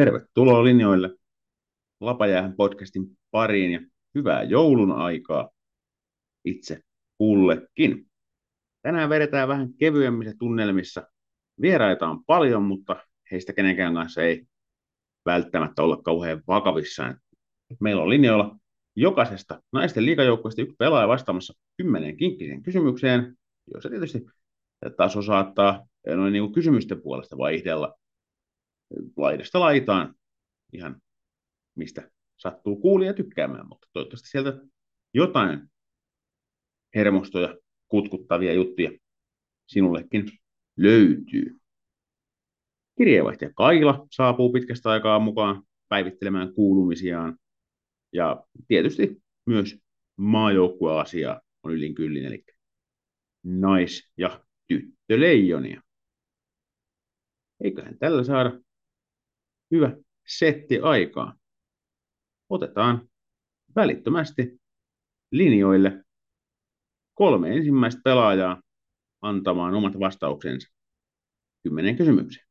Tervetuloa linjoille Lapajäähän podcastin pariin ja hyvää joulun aikaa itse kullekin. Tänään vedetään vähän kevyemmissä tunnelmissa. Vieraita on paljon, mutta heistä kenenkään kanssa ei välttämättä olla kauhean vakavissaan. Meillä on linjoilla jokaisesta naisten liikajoukkueesta yksi pelaaja vastaamassa kymmenen kinkkisen kysymykseen, joissa tietysti taso saattaa noin niin kuin kysymysten puolesta vaihdella laidasta laitaan ihan mistä sattuu kuulija tykkäämään, mutta toivottavasti sieltä jotain hermostoja kutkuttavia juttuja sinullekin löytyy. Kirjeenvaihtaja Kaila saapuu pitkästä aikaa mukaan päivittelemään kuulumisiaan. Ja tietysti myös maajoukkueasia on ylin kyllin, eli nais- ja tyttöleijonia. Eiköhän tällä saada hyvä setti aikaa. Otetaan välittömästi linjoille kolme ensimmäistä pelaajaa antamaan omat vastauksensa kymmenen kysymykseen.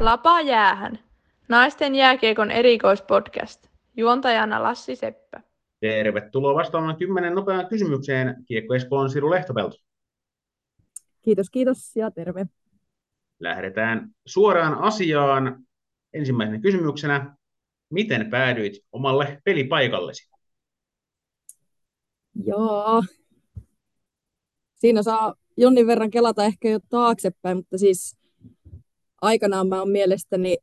Lapa jäähän. Naisten jääkiekon erikoispodcast. Juontajana Lassi Seppä. Tervetuloa vastaamaan kymmenen nopeaan kysymykseen. Kiekko Espoon Siru Lehtopelto. Kiitos, kiitos ja terve. Lähdetään suoraan asiaan. Ensimmäisenä kysymyksenä, miten päädyit omalle pelipaikallesi? Joo. Siinä saa jonnin verran kelata ehkä jo taaksepäin, mutta siis aikanaan mä oon mielestäni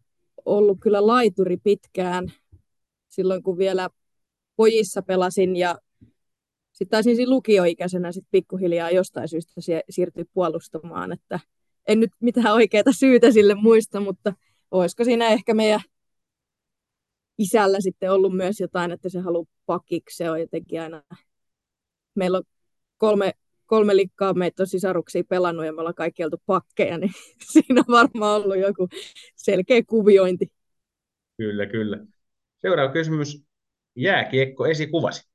ollut kyllä laituri pitkään silloin, kun vielä pojissa pelasin ja sitten taisin lukioikäisenä sit pikkuhiljaa jostain syystä siirtyi puolustamaan, että en nyt mitään oikeaa syytä sille muista, mutta olisiko siinä ehkä meidän isällä sitten ollut myös jotain, että se haluaa pakiksi, se on jotenkin aina, meillä on kolme, kolme likkaa meitä on sisaruksia pelannut ja me ollaan kaikki oltu pakkeja, niin siinä on varmaan ollut joku selkeä kuviointi. Kyllä, kyllä. Seuraava kysymys. Jääkiekko esikuvasi.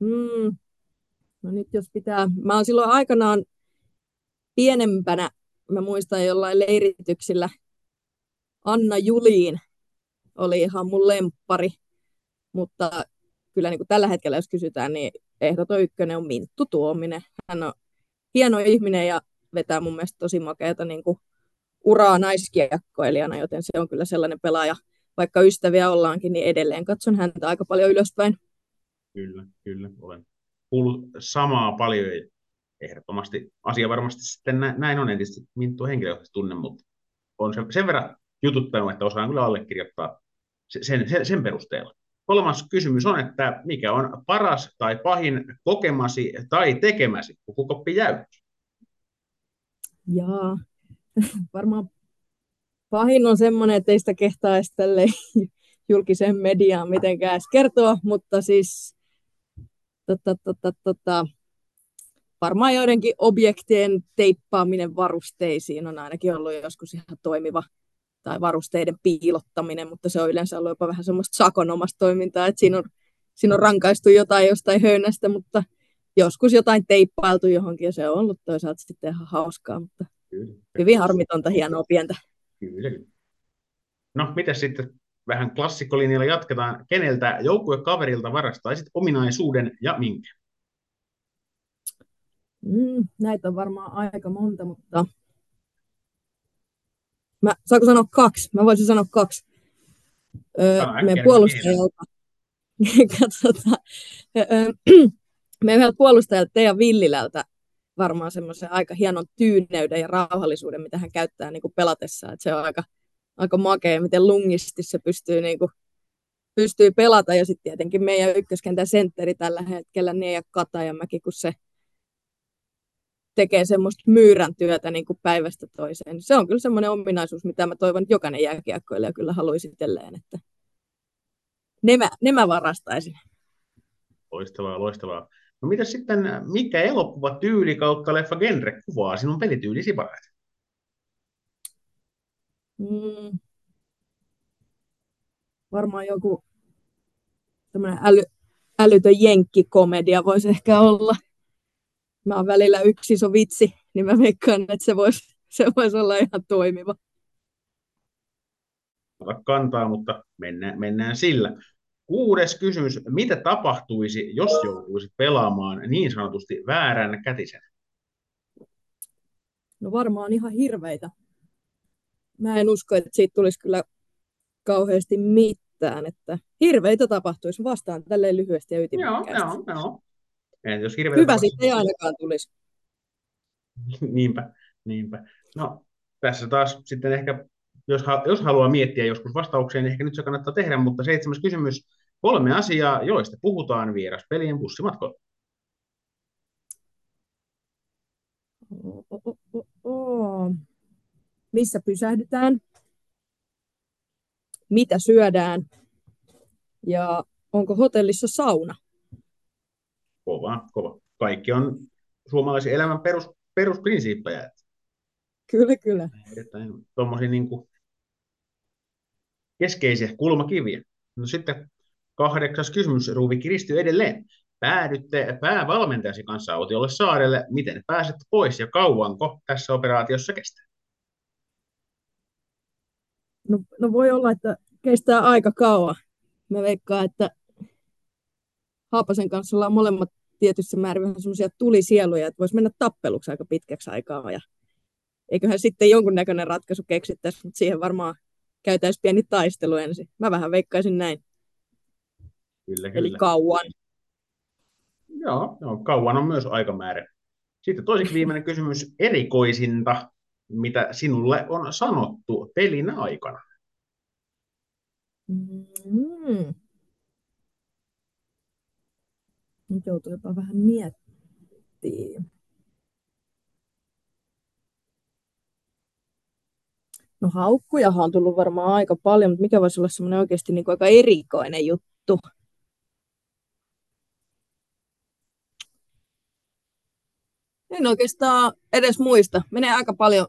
Mm. No nyt jos pitää, mä oon silloin aikanaan pienempänä, mä muistan jollain leirityksillä, Anna Juliin oli ihan mun lemppari, mutta kyllä niin kuin tällä hetkellä, jos kysytään, niin ehdoton ykkönen on Minttu Tuominen. Hän on hieno ihminen ja vetää mun mielestä tosi makeata niin kuin uraa naiskiekkoilijana, joten se on kyllä sellainen pelaaja, vaikka ystäviä ollaankin, niin edelleen katson häntä aika paljon ylöspäin. Kyllä, kyllä. Olen kuullut samaa paljon ehdottomasti asia varmasti sitten näin on. entistä Minttu henkilökohtaisesti tunne, mutta on sen, verran jututtanut, että osaan kyllä allekirjoittaa sen, sen, sen perusteella. Kolmas kysymys on, että mikä on paras tai pahin kokemasi tai tekemäsi pukukoppi jäykki? Jaa, varmaan pahin on semmoinen, että ei sitä kehtaa edes julkiseen mediaan mitenkään edes kertoa, mutta siis tota, tota, tota, varmaan joidenkin objektien teippaaminen varusteisiin on ainakin ollut joskus ihan toimiva tai varusteiden piilottaminen, mutta se on yleensä ollut jopa vähän semmoista sakonomasta toimintaa, että siinä on, siinä on rankaistu jotain jostain höynästä, mutta joskus jotain teippailtu johonkin ja se on ollut toisaalta sitten ihan hauskaa, mutta Kyllä. hyvin harmitonta, hienoa pientä. Kyllä. No, mitä sitten vähän klassikkolinjalla jatketaan. Keneltä joukkuekaverilta varastaisit ominaisuuden ja minkä? Mm, näitä on varmaan aika monta, mutta Mä, saako sanoa kaksi? Mä voisin sanoa kaksi. Öö, meidän puolustajalta. Katsotaan. Öö, meidän puolustajalta Teija Villilältä varmaan semmoisen aika hienon tyyneyden ja rauhallisuuden, mitä hän käyttää niin kuin pelatessa. Et se on aika, aika makea, miten lungisti se pystyy, niin kuin, pystyy pelata. Ja sitten tietenkin meidän ykköskentän sentteri tällä hetkellä, Neija Katajamäki, kun se tekee semmoista myyrän työtä niin kuin päivästä toiseen. Se on kyllä semmoinen ominaisuus, mitä mä toivon, että jokainen jääkiekkoilija kyllä haluaisi itselleen, että ne mä, ne mä varastaisin. Loistavaa, loistavaa. No mitä sitten, mikä elokuva tyyli kautta leffa genre kuvaa sinun pelityylisi parhaiten? Mm. Varmaan joku tämmöinen äly, älytön jenkkikomedia voisi ehkä olla mä oon välillä yksi iso vitsi niin mä veikkaan, että se voisi se vois olla ihan toimiva. Ota kantaa, mutta mennään, mennään sillä. Kuudes kysymys. Mitä tapahtuisi, jos joutuisit pelaamaan niin sanotusti väärän kätisen? No varmaan ihan hirveitä. Mä en usko, että siitä tulisi kyllä kauheasti mitään, että hirveitä tapahtuisi vastaan tälleen lyhyesti ja ytimekkäästi. Joo, joo, joo. En, jos Hyvä sitten ei ainakaan tulisi. niinpä, niinpä. No, tässä taas sitten ehkä, jos, jos haluaa miettiä joskus vastauksia, niin ehkä nyt se kannattaa tehdä, mutta seitsemäs kysymys. Kolme asiaa, joista puhutaan vieraspelien bussimatkoilla. Oh, oh, oh, oh. Missä pysähdytään? Mitä syödään? Ja onko hotellissa sauna? Kova, kova. Kaikki on suomalaisen elämän perus, perusprinsiippejä. Kyllä, kyllä. Tuommoisia niin kuin keskeisiä kulmakiviä. No sitten kahdeksas kysymys, Ruuvi kiristyy edelleen. Päädytte päävalmentajasi kanssa autiolle saarelle. Miten pääsette pois ja kauanko tässä operaatiossa kestää? No, no voi olla, että kestää aika kauan. Mä veikkaan, että Haapasen kanssa ollaan molemmat tietyssä määrin vähän semmoisia tulisieluja, että voisi mennä tappeluksi aika pitkäksi aikaa. Ja eiköhän sitten jonkunnäköinen ratkaisu keksittäisi, mutta siihen varmaan käytäisiin pieni taistelu ensin. Mä vähän veikkaisin näin. Kyllä, kyllä. Eli kauan. Joo, joo, kauan on myös aikamäärä. Sitten toiseksi viimeinen kysymys. Erikoisinta, mitä sinulle on sanottu pelin aikana? Mm. Nyt joutuu jopa vähän miettimään. No haukkujahan on tullut varmaan aika paljon, mutta mikä voisi olla semmoinen oikeasti niin kuin aika erikoinen juttu? En oikeastaan edes muista. Menee aika paljon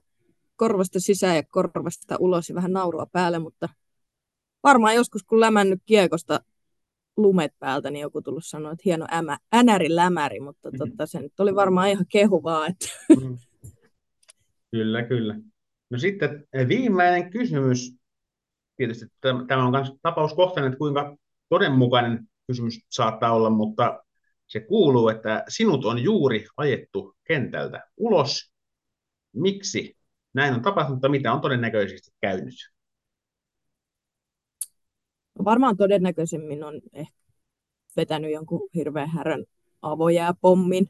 korvasta sisään ja korvasta ulos ja vähän naurua päälle, mutta varmaan joskus kun lämännyt kiekosta lumet päältä, niin joku tullut sanoa, että hieno ämä, änäri lämäri, mutta mm-hmm. totta, se nyt oli varmaan ihan kehuvaa. Että... Mm. Kyllä, kyllä. No sitten eh, viimeinen kysymys. Tietysti tämä on myös tapauskohtainen, että kuinka todenmukainen kysymys saattaa olla, mutta se kuuluu, että sinut on juuri ajettu kentältä ulos. Miksi näin on tapahtunut, mitä on todennäköisesti käynyt? Varmaan todennäköisemmin on ehkä vetänyt jonkun hirveän härän avojääpommin.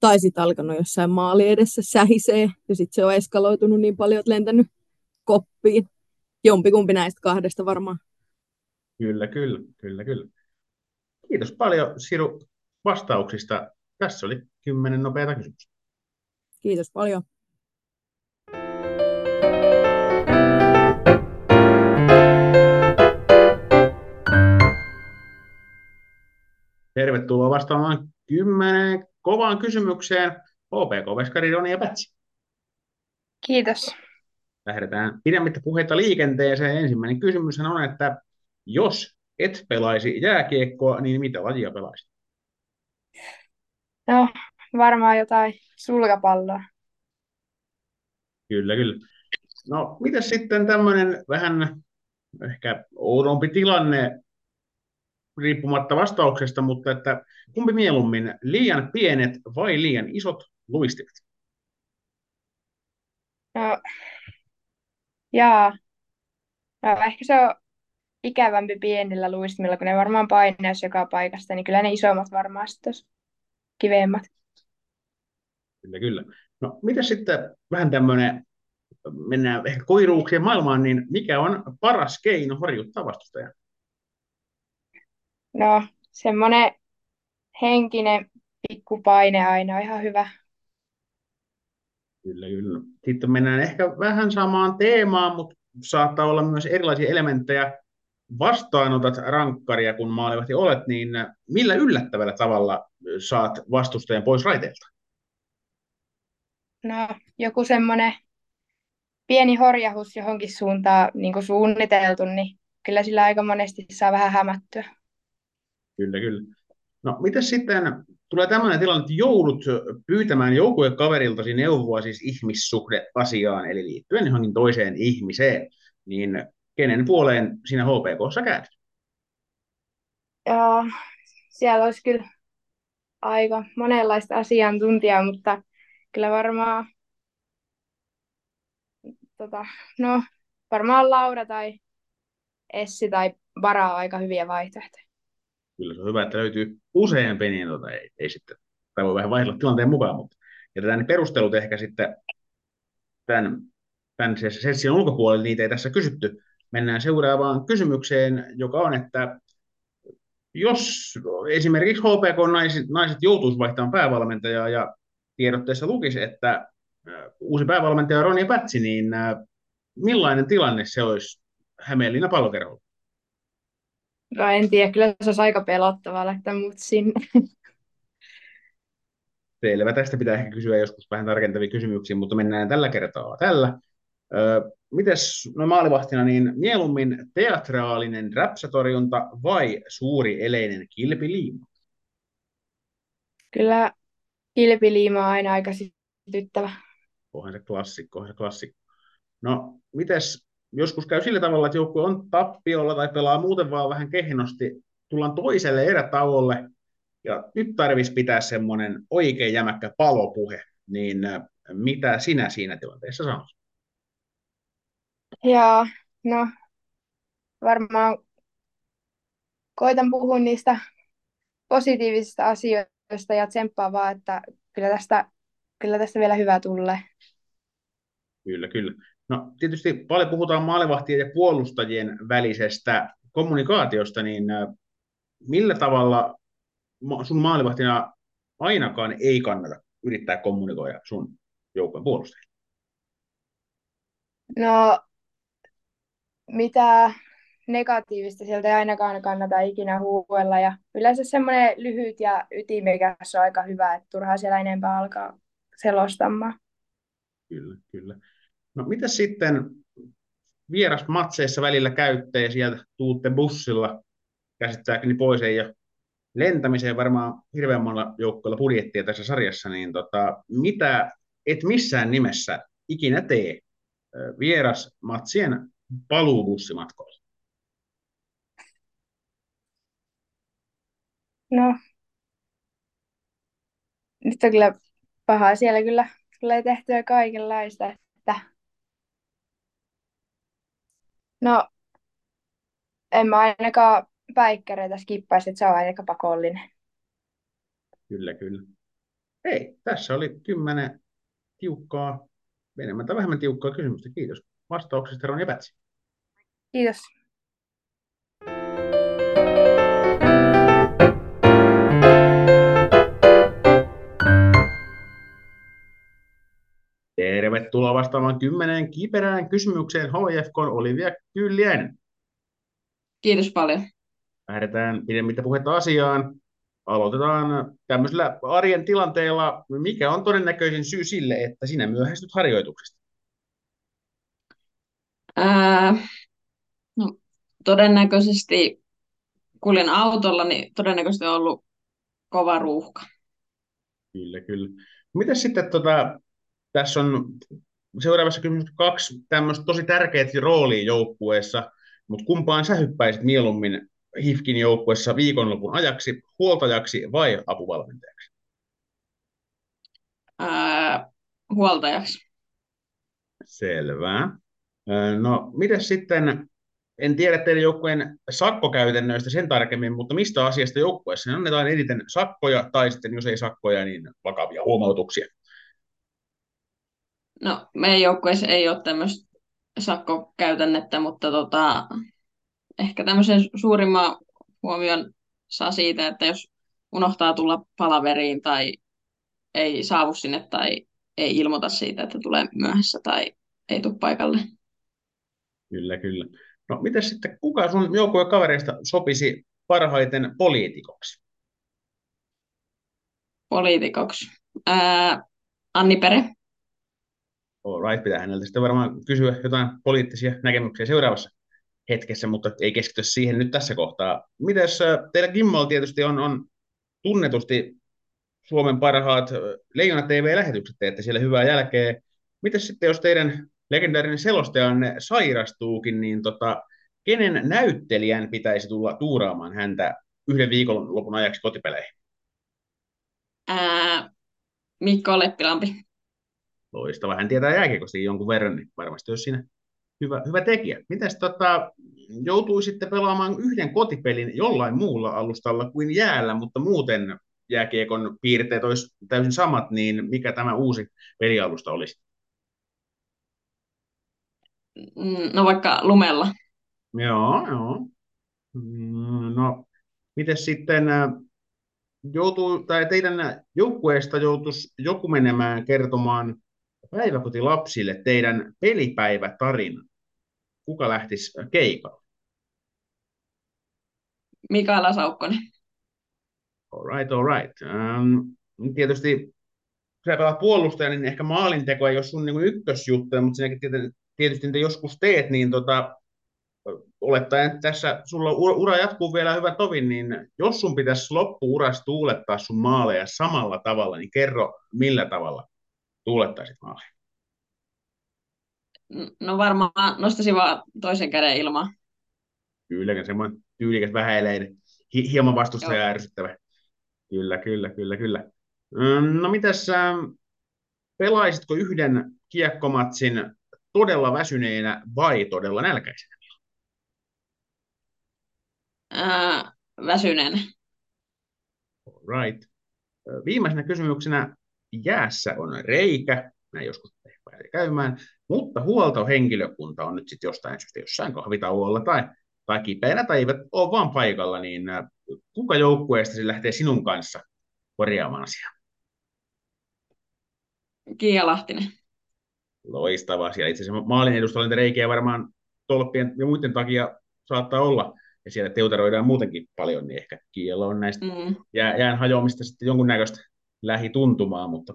Tai sitten alkanut jossain maali edessä sähisee, ja sitten se on eskaloitunut niin paljon, että lentänyt koppiin. Jompikumpi näistä kahdesta varmaan. Kyllä, kyllä, kyllä, kyllä. Kiitos paljon Siru vastauksista. Tässä oli kymmenen nopeata kysymystä. Kiitos paljon. Tervetuloa vastaamaan kymmenen kovaan kysymykseen HPK-veskari Roni ja Pätsi. Kiitos. Lähdetään pidemmittä puheita liikenteeseen. Ensimmäinen kysymys on, että jos et pelaisi jääkiekkoa, niin mitä lajia pelaisit? No, varmaan jotain sulkapalloa. Kyllä, kyllä. No, mitä sitten tämmöinen vähän ehkä oudompi tilanne, riippumatta vastauksesta, mutta että kumpi mieluummin, liian pienet vai liian isot luistimet? No, jaa. No, ehkä se on ikävämpi pienillä luistimilla, kun ne varmaan paineus joka paikasta, niin kyllä ne isommat varmaan sitten kivemmat. Kyllä, kyllä. No, mitä sitten vähän tämmöinen, mennään ehkä koiruuksien maailmaan, niin mikä on paras keino horjuttaa vastustajaa? No, semmoinen henkinen pikkupaine aina on ihan hyvä. Kyllä, kyllä. Sitten mennään ehkä vähän samaan teemaan, mutta saattaa olla myös erilaisia elementtejä. Vastaanotat rankkaria, kun maalivahti olet, niin millä yllättävällä tavalla saat vastustajan pois raiteelta? No, joku semmoinen pieni horjahus johonkin suuntaan niin kuin suunniteltu, niin kyllä sillä aika monesti saa vähän hämättyä. Kyllä, kyllä. No, miten sitten tulee tämmöinen tilanne, että joudut pyytämään joukkuekaveriltasi neuvoa siis ihmissuhdeasiaan, eli liittyen johonkin toiseen ihmiseen, niin kenen puoleen sinä HPKssa käyt? Ja siellä olisi kyllä aika monenlaista asiantuntijaa, mutta kyllä varmaan, tota, no, varmaan Laura tai Essi tai Vara on aika hyviä vaihtoehtoja. Kyllä se on hyvä, että löytyy useampi, niin tota, ei, ei sitten, tai voi vähän vaihdella tilanteen mukaan, mutta jätetään ne perustelut ehkä sitten tämän, tämän session ulkopuolelle, niitä ei tässä kysytty. Mennään seuraavaan kysymykseen, joka on, että jos esimerkiksi HPK-naiset naiset joutuisi vaihtamaan päävalmentajaa ja tiedotteessa lukisi, että uusi päävalmentaja on Roni Pätsi, niin millainen tilanne se olisi Hämeenlinna pallokerholla? No en tiedä, kyllä se olisi aika pelottavaa lähteä mut sinne. Selvä. Tästä pitää ehkä kysyä joskus vähän tarkentavia kysymyksiä, mutta mennään tällä kertaa tällä. Öö, mites no maalivahtina, niin mieluummin teatraalinen räpsätorjunta vai suuri eleinen kilpiliima? Kyllä kilpiliima on aina aika sytyttävä. Onhan se klassikko, onhan se klassikko. No, mites joskus käy sillä tavalla, että joku on tappiolla tai pelaa muuten vaan vähän kehnosti, tullaan toiselle erätauolle, ja nyt tarvitsisi pitää semmoinen oikein jämäkkä palopuhe, niin mitä sinä siinä tilanteessa sanoisit? Ja no, varmaan koitan puhua niistä positiivisista asioista ja tsemppaa vaan, että kyllä tästä, kyllä tästä vielä hyvä tulee. Kyllä, kyllä. No tietysti paljon puhutaan maalivahtien ja puolustajien välisestä kommunikaatiosta, niin millä tavalla sun maalivahtina ainakaan ei kannata yrittää kommunikoida sun joukkojen puolustajille? No mitä negatiivista sieltä ei ainakaan kannata ikinä huuella. Ja yleensä semmoinen lyhyt ja ytimekäs on aika hyvä, että turhaa siellä enempää alkaa selostamaan. Kyllä, kyllä. No mitä sitten vierasmatseissa välillä käytte ja sieltä tuutte bussilla käsittääkseni pois ja lentämiseen varmaan hirveän monella joukkoilla budjettia tässä sarjassa, niin tota, mitä et missään nimessä ikinä tee vierasmatsien paluubussimatkoilla? No, nyt on kyllä pahaa. Siellä kyllä tulee tehtyä kaikenlaista, että no, en mä ainakaan päikkäreitä skippaisi, että se on aika pakollinen. Kyllä, kyllä. Hei, tässä oli kymmenen tiukkaa, enemmän tai vähemmän tiukkaa kysymystä. Kiitos vastauksesta, Roni Pätsi. Kiitos. Tervetuloa vastaamaan kymmeneen kiperään kysymykseen HFK Olivia Kyllien. Kiitos paljon. Lähdetään pidemmittä puhetta asiaan. Aloitetaan tämmöisellä arjen tilanteella. Mikä on todennäköisin syy sille, että sinä myöhästyt harjoituksesta? Ää, no, todennäköisesti kuljen autolla, niin todennäköisesti on ollut kova ruuhka. Kyllä, kyllä. Miten sitten tota, tässä on seuraavassa kysymyksessä kaksi tämmöistä tosi tärkeää roolia joukkueessa, mutta kumpaan sä hyppäisit mieluummin HIFKin joukkueessa viikonlopun ajaksi, huoltajaksi vai apuvalmentajaksi? Ää, huoltajaksi. Selvä. No, miten sitten, en tiedä teidän joukkueen sakkokäytännöistä sen tarkemmin, mutta mistä asiasta joukkueessa annetaan eniten sakkoja tai sitten jos ei sakkoja, niin vakavia huomautuksia? No, meidän joukkueessa ei ole tämmöistä sakkokäytännettä, mutta tota, ehkä tämmöisen suurimman huomion saa siitä, että jos unohtaa tulla palaveriin tai ei saavu sinne tai ei ilmoita siitä, että tulee myöhässä tai ei tule paikalle. Kyllä, kyllä. No miten sitten, kuka sun joukkueen kavereista sopisi parhaiten poliitikoksi? Poliitikoksi? Ää, Anni Pere. Right, pitää häneltä sitten varmaan kysyä jotain poliittisia näkemyksiä seuraavassa hetkessä, mutta ei keskity siihen nyt tässä kohtaa. Mites teillä Gimmel tietysti on, on tunnetusti Suomen parhaat Leijona TV-lähetykset teette siellä hyvää jälkeä. Mitäs sitten, jos teidän legendaarinen selostajanne sairastuukin, niin tota, kenen näyttelijän pitäisi tulla tuuraamaan häntä yhden viikonlopun ajaksi kotipeleihin? Ää, Mikko Leppilampi. Loistava. Hän tietää jääkiekosta jonkun verran, niin varmasti olisi siinä hyvä, hyvä tekijä. Mitäs tota, joutuisitte pelaamaan yhden kotipelin jollain muulla alustalla kuin jäällä, mutta muuten jääkiekon piirteet olisi täysin samat, niin mikä tämä uusi pelialusta olisi? Mm, no vaikka lumella. Joo, joo. Mm, no, miten sitten joutuu, tai teidän joukkueesta joutuisi joku menemään kertomaan päiväkotilapsille teidän pelipäivätarinan? Kuka lähtisi keikalle? Mikaela Saukkonen. All right, all right. Um, tietysti kun sä pelaat puolustaja, niin ehkä maalinteko ei ole sun niin ykkösjuttu, mutta sinäkin tietysti niitä joskus teet, niin tota, olettaen, että tässä sulla ura jatkuu vielä hyvä tovin, niin jos sun pitäisi loppuuras tuulettaa sun maaleja samalla tavalla, niin kerro millä tavalla tuulettaisit maaleja? No varmaan nostaisin vaan toisen käden ilmaan. Kyllä, semmoinen tyylikäs vähäileinen, hi- hieman vastustaja ärsyttävä. Kyllä, kyllä, kyllä, kyllä. No mitäs sä, pelaisitko yhden kiekkomatsin todella väsyneenä vai todella nälkäisenä? Ää, väsyneenä. All right. Viimeisenä kysymyksenä jäässä on reikä, näin joskus pääsi käymään, mutta huoltohenkilökunta on nyt sitten jostain syystä jossain kahvitauolla tai, tai kipeänä tai eivät ole vaan paikalla, niin kuka joukkueesta lähtee sinun kanssa korjaamaan asiaa? Kiia Lahtinen. Loistavaa. Siellä itse asiassa maalin edustalla reikiä varmaan tolppien ja muiden takia saattaa olla, ja siellä teuteroidaan muutenkin paljon, niin ehkä Kiialla on näistä mm. jää, jään hajoamista sitten jonkunnäköistä lähituntumaa, mutta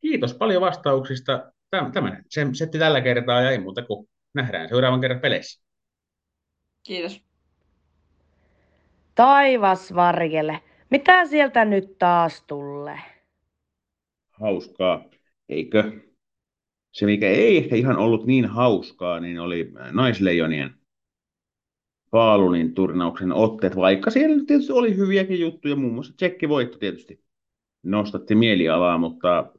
kiitos paljon vastauksista. Tämä se setti tällä kertaa ja ei muuta kuin nähdään seuraavan kerran peleissä. Kiitos. Taivas varjele. Mitä sieltä nyt taas tulee? Hauskaa, eikö? Se, mikä ei ehkä ihan ollut niin hauskaa, niin oli naisleijonien Faalunin turnauksen otteet, vaikka siellä tietysti oli hyviäkin juttuja, muun muassa Tsekki voitto tietysti nostatti mielialaa, mutta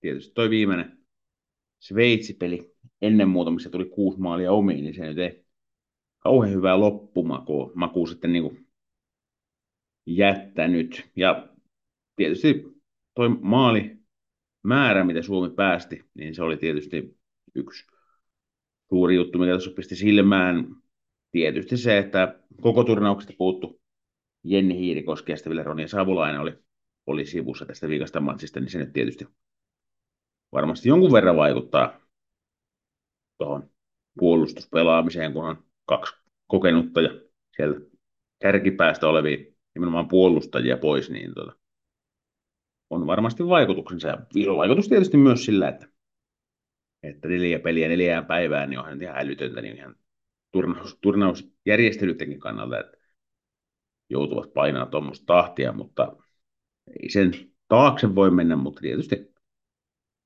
tietysti toi viimeinen Sveitsi-peli ennen muuta, missä tuli kuusi maalia omiin, niin se nyt ei kauhean hyvää loppumakua maku sitten niin kuin jättänyt. Ja tietysti toi maali määrä, mitä Suomi päästi, niin se oli tietysti yksi suuri juttu, mikä tuossa pisti silmään. Tietysti se, että koko turnauksesta puuttu Jenni Hiirikoski ja sitten vielä Ronja Savulainen oli, oli sivussa tästä viikasta matsista, niin se nyt tietysti varmasti jonkun verran vaikuttaa tuohon puolustuspelaamiseen, kun on kaksi kokenutta ja sieltä kärkipäästä olevia nimenomaan puolustajia pois, niin tota, on varmasti vaikutuksensa. Ja vaikutus tietysti myös sillä, että, että neljä peliä neljään päivään, niin onhan ihan älytöntä, niin ihan turnaus, turnausjärjestelyidenkin kannalta, että joutuvat painamaan tuommoista tahtia, mutta ei sen taakse voi mennä, mutta tietysti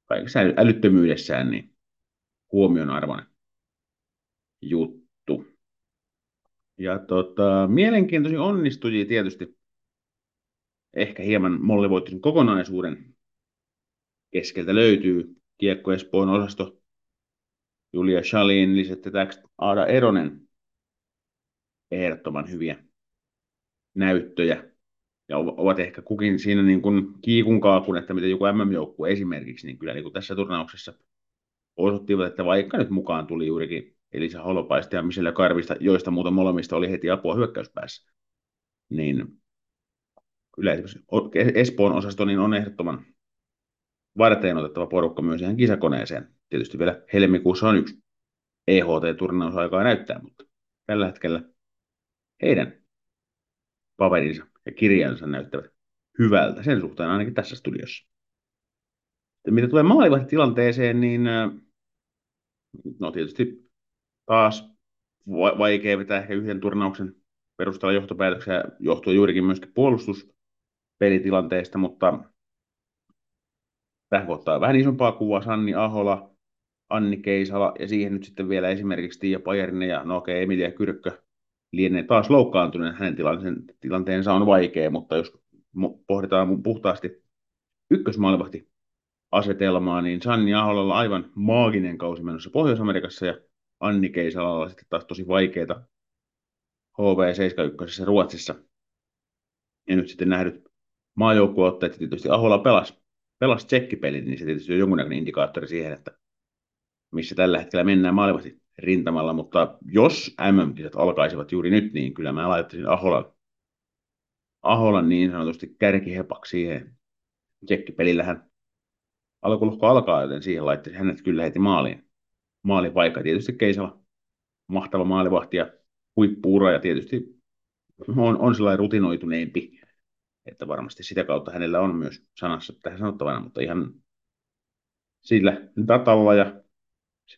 kaikessa älyttömyydessään niin huomionarvoinen juttu. Ja tota, mielenkiintoisia onnistujia tietysti ehkä hieman mollivoittisen kokonaisuuden keskeltä löytyy Kiekko Espoon osasto. Julia Shalin, lisätte Aada Eronen. Ehdottoman hyviä näyttöjä ja ovat ehkä kukin siinä niin kuin kiikun kaakun, että miten joku MM-joukkue esimerkiksi, niin kyllä niin kuin tässä turnauksessa osoittivat, että vaikka nyt mukaan tuli juurikin Elisa Holopaista ja Michelle Karvista, joista muuten molemmista oli heti apua hyökkäyspäässä, niin kyllä Espoon osasto niin on ehdottoman varteen otettava porukka myös ihan kisakoneeseen. Tietysti vielä helmikuussa on yksi EHT-turnausaikaa näyttää, mutta tällä hetkellä heidän paperinsa ja kirjansa näyttävät hyvältä. Sen suhteen ainakin tässä studiossa. Mitä tulee maalivahtitilanteeseen, niin no tietysti taas vaikea vetää ehkä yhden turnauksen perusteella johtopäätöksiä johtuen juurikin myöskin puolustus pelitilanteesta, mutta tähän ottaa vähän isompaa kuvaa. Sanni Ahola, Anni Keisala ja siihen nyt sitten vielä esimerkiksi Tiia Pajarinen ja no okei, okay, Emilia Kyrkkö lienee taas loukkaantuneen, hänen tilanteensa on vaikea, mutta jos pohditaan puhtaasti ykkösmaalivahti asetelmaa, niin Sanni Aholalla aivan maaginen kausi menossa Pohjois-Amerikassa ja Anni Keisalalla sitten taas tosi vaikeita HV71 Ruotsissa. Ja nyt sitten nähdyt maajoukkueotteet, tietysti Ahola pelasi, pelasi tsekkipelin, niin se tietysti on jonkunnäköinen indikaattori siihen, että missä tällä hetkellä mennään maalivasti rintamalla, mutta jos MM-kisat alkaisivat juuri nyt, niin kyllä mä laittaisin Aholan, Aholan niin sanotusti kärkihepaksi siihen. Tsekkipelillähän alkulohko alkaa, joten siihen laittaisin hänet kyllä heti maaliin. Maalin paikka tietysti Keisala, mahtava maalivahti ja huippuura ja tietysti on, on sellainen rutinoituneempi, että varmasti sitä kautta hänellä on myös sanassa tähän sanottavana, mutta ihan sillä datalla ja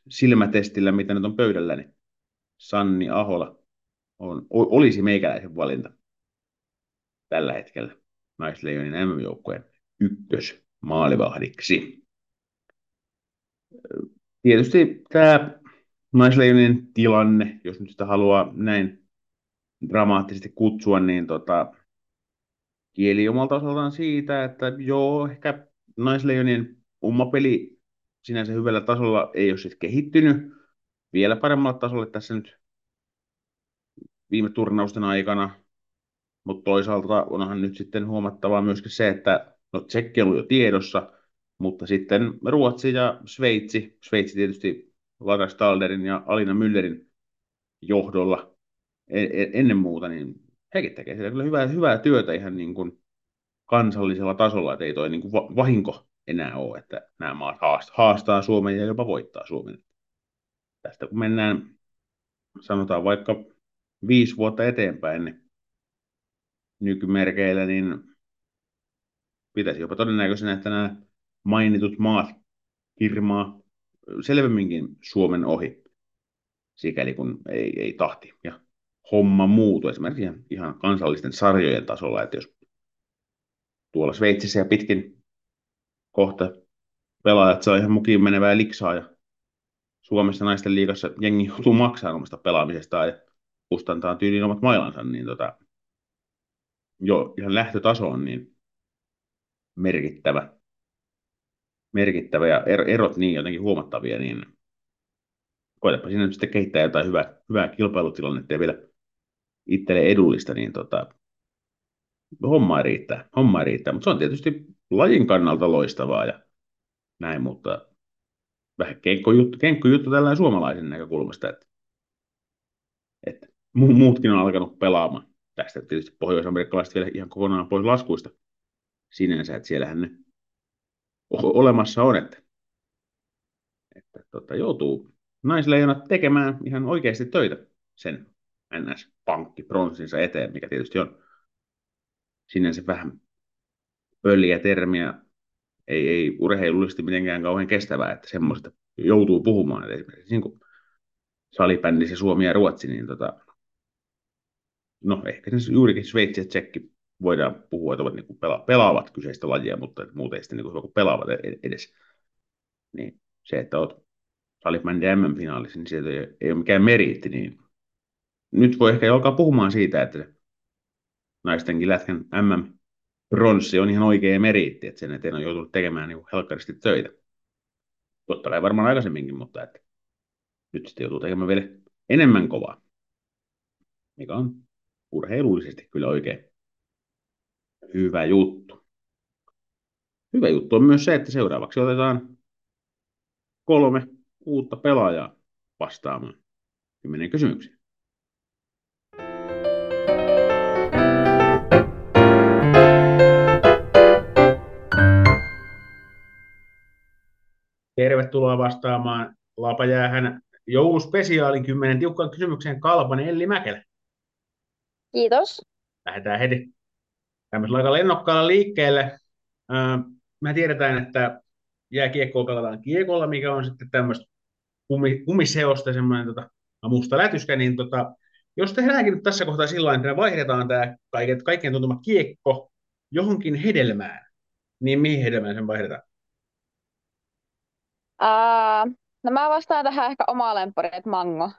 silmätestillä, mitä nyt on pöydällä, niin Sanni Ahola on, olisi meikäläisen valinta tällä hetkellä naisleijonin MM-joukkueen ykkös maalivahdiksi. Tietysti tämä naisleijonin tilanne, jos nyt sitä haluaa näin dramaattisesti kutsua, niin tota, kieli omalta osaltaan siitä, että joo, ehkä naisleijonien oma peli sinänsä hyvällä tasolla ei ole sitten kehittynyt vielä paremmalle tasolle tässä nyt viime turnausten aikana, mutta toisaalta onhan nyt sitten huomattavaa myöskin se, että no Tsekki on jo tiedossa, mutta sitten Ruotsi ja Sveitsi, Sveitsi tietysti Lara Stalderin ja Alina Müllerin johdolla e-, e-, ennen muuta, niin hekin tekee siellä kyllä hyvää, hyvää työtä ihan niin kuin kansallisella tasolla, että ei toi niin kuin vahinko enää ole, että nämä maat haastaa Suomen ja jopa voittaa Suomen. Tästä kun mennään, sanotaan vaikka viisi vuotta eteenpäin, niin nykymerkeillä, niin pitäisi jopa todennäköisenä, että nämä mainitut maat kirmaa selvemminkin Suomen ohi, sikäli kun ei, ei tahti ja homma muutu esimerkiksi ihan, kansallisten sarjojen tasolla, että jos tuolla Sveitsissä ja pitkin kohta pelaajat saa ihan mukiin menevää liksaa ja Suomessa naisten liigassa jengi joutuu maksamaan omasta pelaamisesta ja kustantaa tyyliin omat mailansa, niin tota, jo ihan lähtötaso on niin merkittävä, merkittävä ja er, erot niin jotenkin huomattavia, niin koetapa sinne sitten kehittää jotain hyvää, hyvää kilpailutilannetta ja vielä itselle edullista, niin tota, homma riittää, homma riittää, mutta se on tietysti lajin kannalta loistavaa ja näin, mutta vähän kenkko juttu, kenkko juttu tällainen suomalaisen näkökulmasta, että, että muutkin on alkanut pelaamaan. Tästä tietysti pohjois-amerikkalaiset vielä ihan kokonaan pois laskuista sinänsä, että siellähän ne olemassa on, että, että tota, joutuu naisleijonat tekemään ihan oikeasti töitä sen NS-pankki pronssinsa eteen, mikä tietysti on sinänsä vähän pölliä termiä, ei, ei urheilullisesti mitenkään kauhean kestävää, että semmoista joutuu puhumaan. Että esimerkiksi niin salibändissä Suomi ja Ruotsi, niin tota, no ehkä siis juurikin Sveitsi ja Tsekki voidaan puhua, että ovat niin pela, pelaavat kyseistä lajia, mutta muuten sitten niin kuin pelaavat e-, edes. Niin se, että olet salibändi MM-finaalissa, niin se ei, ei ole mikään meriitti, niin nyt voi ehkä alkaa puhumaan siitä, että naistenkin lätkän MM bronssi on ihan oikea meriitti, että sen eteen on joutunut tekemään niin helkkaristi töitä. Totta kai varmaan aikaisemminkin, mutta että nyt sitten joutuu tekemään vielä enemmän kovaa, mikä on urheilullisesti kyllä oikein hyvä juttu. Hyvä juttu on myös se, että seuraavaksi otetaan kolme uutta pelaajaa vastaamaan kymmenen kysymyksiä. Tervetuloa vastaamaan Lapajäähän jouluspesiaalin kymmenen tiukkaan kysymykseen Kalpan Elli Mäkelä. Kiitos. Lähdetään heti tämmöisellä aika lennokkaalla liikkeelle. Me tiedetään, että jääkiekkoa pelataan kiekolla, mikä on sitten tämmöistä kumiseosta, semmoinen tota, musta lätyskä, niin tota, jos tehdäänkin nyt tässä kohtaa sillä että vaihdetaan tämä kaiken, kaikkien tuntuma kiekko johonkin hedelmään, niin mihin hedelmään sen vaihdetaan? Ää, no mä vastaan tähän ehkä oma lemppari, että mango.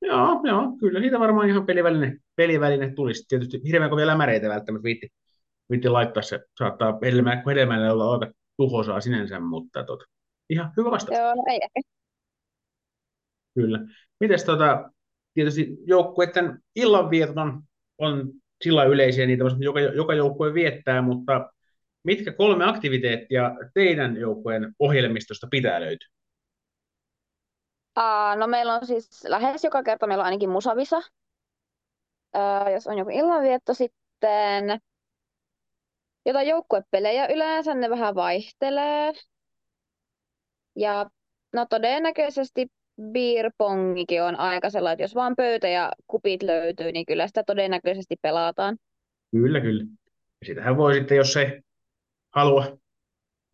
Joo, joo, kyllä siitä varmaan ihan peliväline, peliväline tulisi. Tietysti hirveän kovia lämäreitä välttämättä viitti, viitti laittaa se. Saattaa hedelmä, hedelmälle olla aika tuhosaa sinänsä, mutta tota, ihan hyvä vastaus. Joo, no ei ehkä. Kyllä. Mites tota, tietysti joukkueiden illanvietot on, on sillä yleisiä, niitä joka, joka joukkue viettää, mutta mitkä kolme aktiviteettia teidän joukkueen ohjelmistosta pitää löytyä? Aa, no meillä on siis lähes joka kerta meillä on ainakin musavisa. Ää, jos on joku illanvietto sitten, jotain joukkuepelejä yleensä, ne vähän vaihtelee. Ja no todennäköisesti beerpongikin on aika sellainen, että jos vaan pöytä ja kupit löytyy, niin kyllä sitä todennäköisesti pelataan. Kyllä, kyllä. Ja sitähän voi sitten, jos ei halua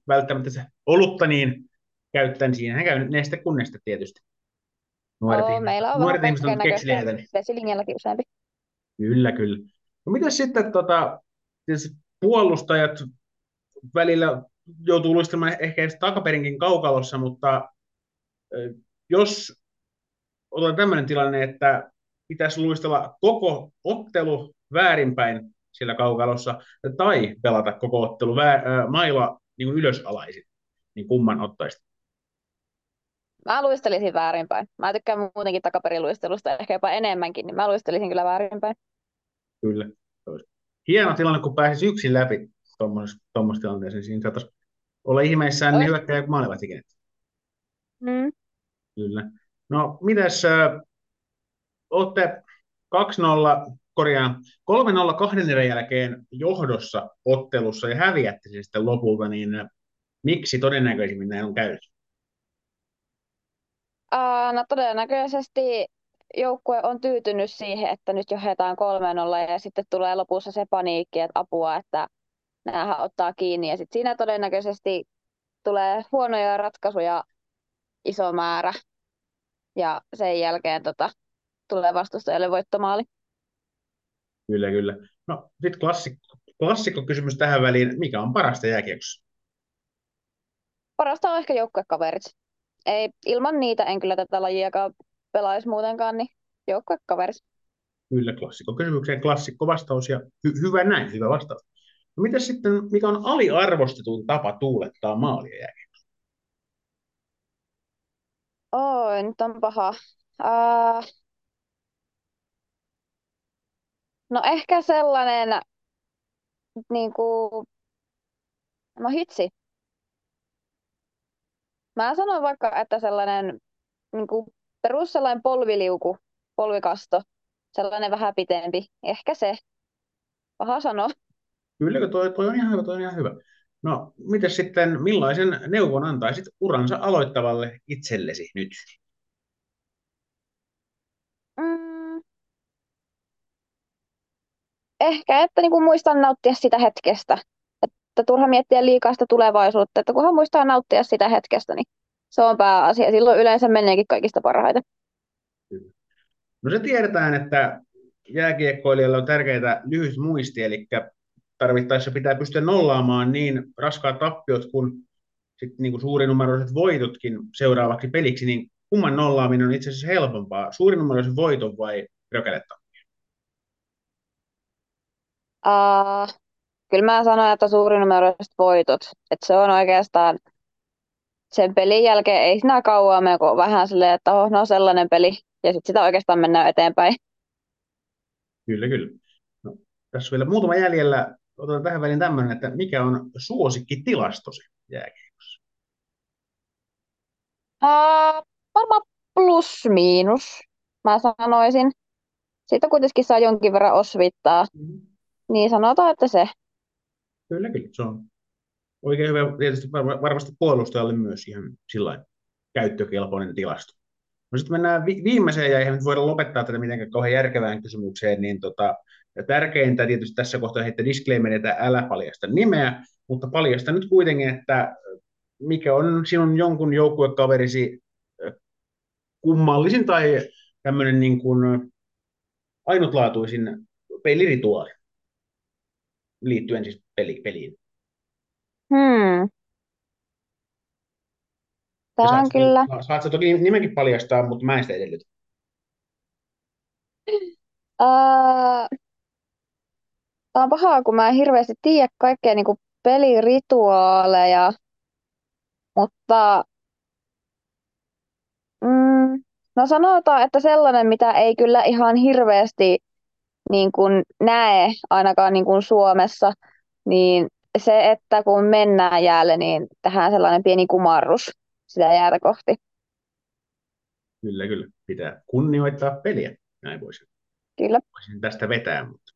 välttämättä se olutta, niin käyttää, niin siinähän käy neste kun neste tietysti. Nuoret Oo, ihmiset, meillä on nuoret ihmiset on niin Vesilinjallakin useampi. kyllä, kyllä. No mitä sitten tota, puolustajat välillä joutuu luistelemaan ehkä edes takaperinkin kaukalossa, mutta jos otetaan tämmöinen tilanne, että pitäisi luistella koko ottelu väärinpäin siellä kaukalossa tai pelata koko ottelu vää, ö, mailla niin kuin ylösalaisin, niin kumman ottaisit? Mä luistelisin väärinpäin. Mä tykkään muutenkin takaperiluistelusta ehkä jopa enemmänkin, niin mä luistelisin kyllä väärinpäin. Kyllä. Hieno tilanne, kun pääsisi yksin läpi tuommoisessa tilanteessa, niin siinä saattaisi olla ihmeissään niin hyökkäjä kuin maalivahtikin. Mm. Kyllä. No, mitäs äh, olette 2-0, korjaan, 3-0 kahden erän jälkeen johdossa ottelussa ja häviätte sen sitten lopulta, niin äh, miksi todennäköisimmin näin on käynyt? Aa, no todennäköisesti joukkue on tyytynyt siihen, että nyt johdetaan 3-0 ja sitten tulee lopussa se paniikki, että apua, että näähän ottaa kiinni. Ja sitten siinä todennäköisesti tulee huonoja ratkaisuja iso määrä ja sen jälkeen tota, tulee vastustajalle voittomaali. Kyllä, kyllä. No, sitten klassikko, klassikko kysymys tähän väliin. Mikä on parasta jääkiekossa? Parasta on ehkä joukkuekaverit. Ei, ilman niitä en kyllä tätä lajiakaan pelaisi muutenkaan, niin joukkuekaverit. Kyllä, klassikko kysymykseen klassikko vastaus ja hy- hyvä näin, hyvä vastaus. No, mitä sitten, mikä on aliarvostetun tapa tuulettaa maalia jääkiekossa? Oi, nyt on paha. Ää... No ehkä sellainen, niin kuin, no hitsi. Mä sanon vaikka, että sellainen niin kuin perus sellainen polviliuku, polvikasto, sellainen vähän pitempi. Ehkä se. Paha sanoa. Kyllä, toi, toi on ihan hyvä, toi on ihan hyvä. No, miten sitten, millaisen neuvon antaisit uransa aloittavalle itsellesi nyt? Ehkä, että niin kuin muistan nauttia sitä hetkestä. Että turha miettiä liikaa sitä tulevaisuutta. Että kunhan muistaa nauttia sitä hetkestä, niin se on pääasia. Silloin yleensä meneekin kaikista parhaiten. No se tiedetään, että jääkiekkoilijalle on tärkeää lyhyt muisti, eli tarvittaessa pitää pystyä nollaamaan niin raskaat tappiot kuin sit niin kuin suurinumeroiset voitotkin seuraavaksi peliksi, niin kumman nollaaminen on itse asiassa helpompaa, suurinumeroisen voiton vai rökeletta? Uh, kyllä mä sanoin, että suurinumeroiset voitot. Että se on oikeastaan sen pelin jälkeen ei siinä kauan mene, kun vähän silleen, että oh, no sellainen peli. Ja sitten sitä oikeastaan mennään eteenpäin. Kyllä, kyllä. No, tässä vielä muutama jäljellä. Otetaan tähän väliin tämmöinen, että mikä on suosikkitilastosi jääkiekossa? Uh, varmaan plus miinus, mä sanoisin. Siitä kuitenkin saa jonkin verran osvittaa. Niin sanotaan, että se. Kyllä, kyllä. Se on oikein hyvä. Tietysti var- varmasti puolustajalle myös ihan sillä käyttökelpoinen tilasto. No sitten mennään vi- viimeiseen, ja eihän nyt voida lopettaa tätä mitenkään kauhean järkevään kysymykseen, niin tota, ja tärkeintä tietysti tässä kohtaa heittää disclaimer, että älä paljasta nimeä, mutta paljasta nyt kuitenkin, että mikä on sinun jonkun joukkuekaverisi kummallisin tai tämmöinen niin kuin ainutlaatuisin pelirituaali. Liittyen siis peli, peliin. Hmm. Tämä saat, on kyllä. saat sä toki nimenkin paljastaa, mutta mä en sitä edellytä. Ää, Tämä on pahaa, kun mä en hirveästi tiedä kaikkea niin kuin pelirituaaleja, mutta mm, no sanotaan, että sellainen, mitä ei kyllä ihan hirveästi niin kuin näe ainakaan niin kuin Suomessa, niin se, että kun mennään jäälle, niin tähän sellainen pieni kumarrus sitä jäätä kohti. Kyllä, kyllä. Pitää kunnioittaa peliä. Näin voisin, Kyllä. voisin tästä vetää. Mutta...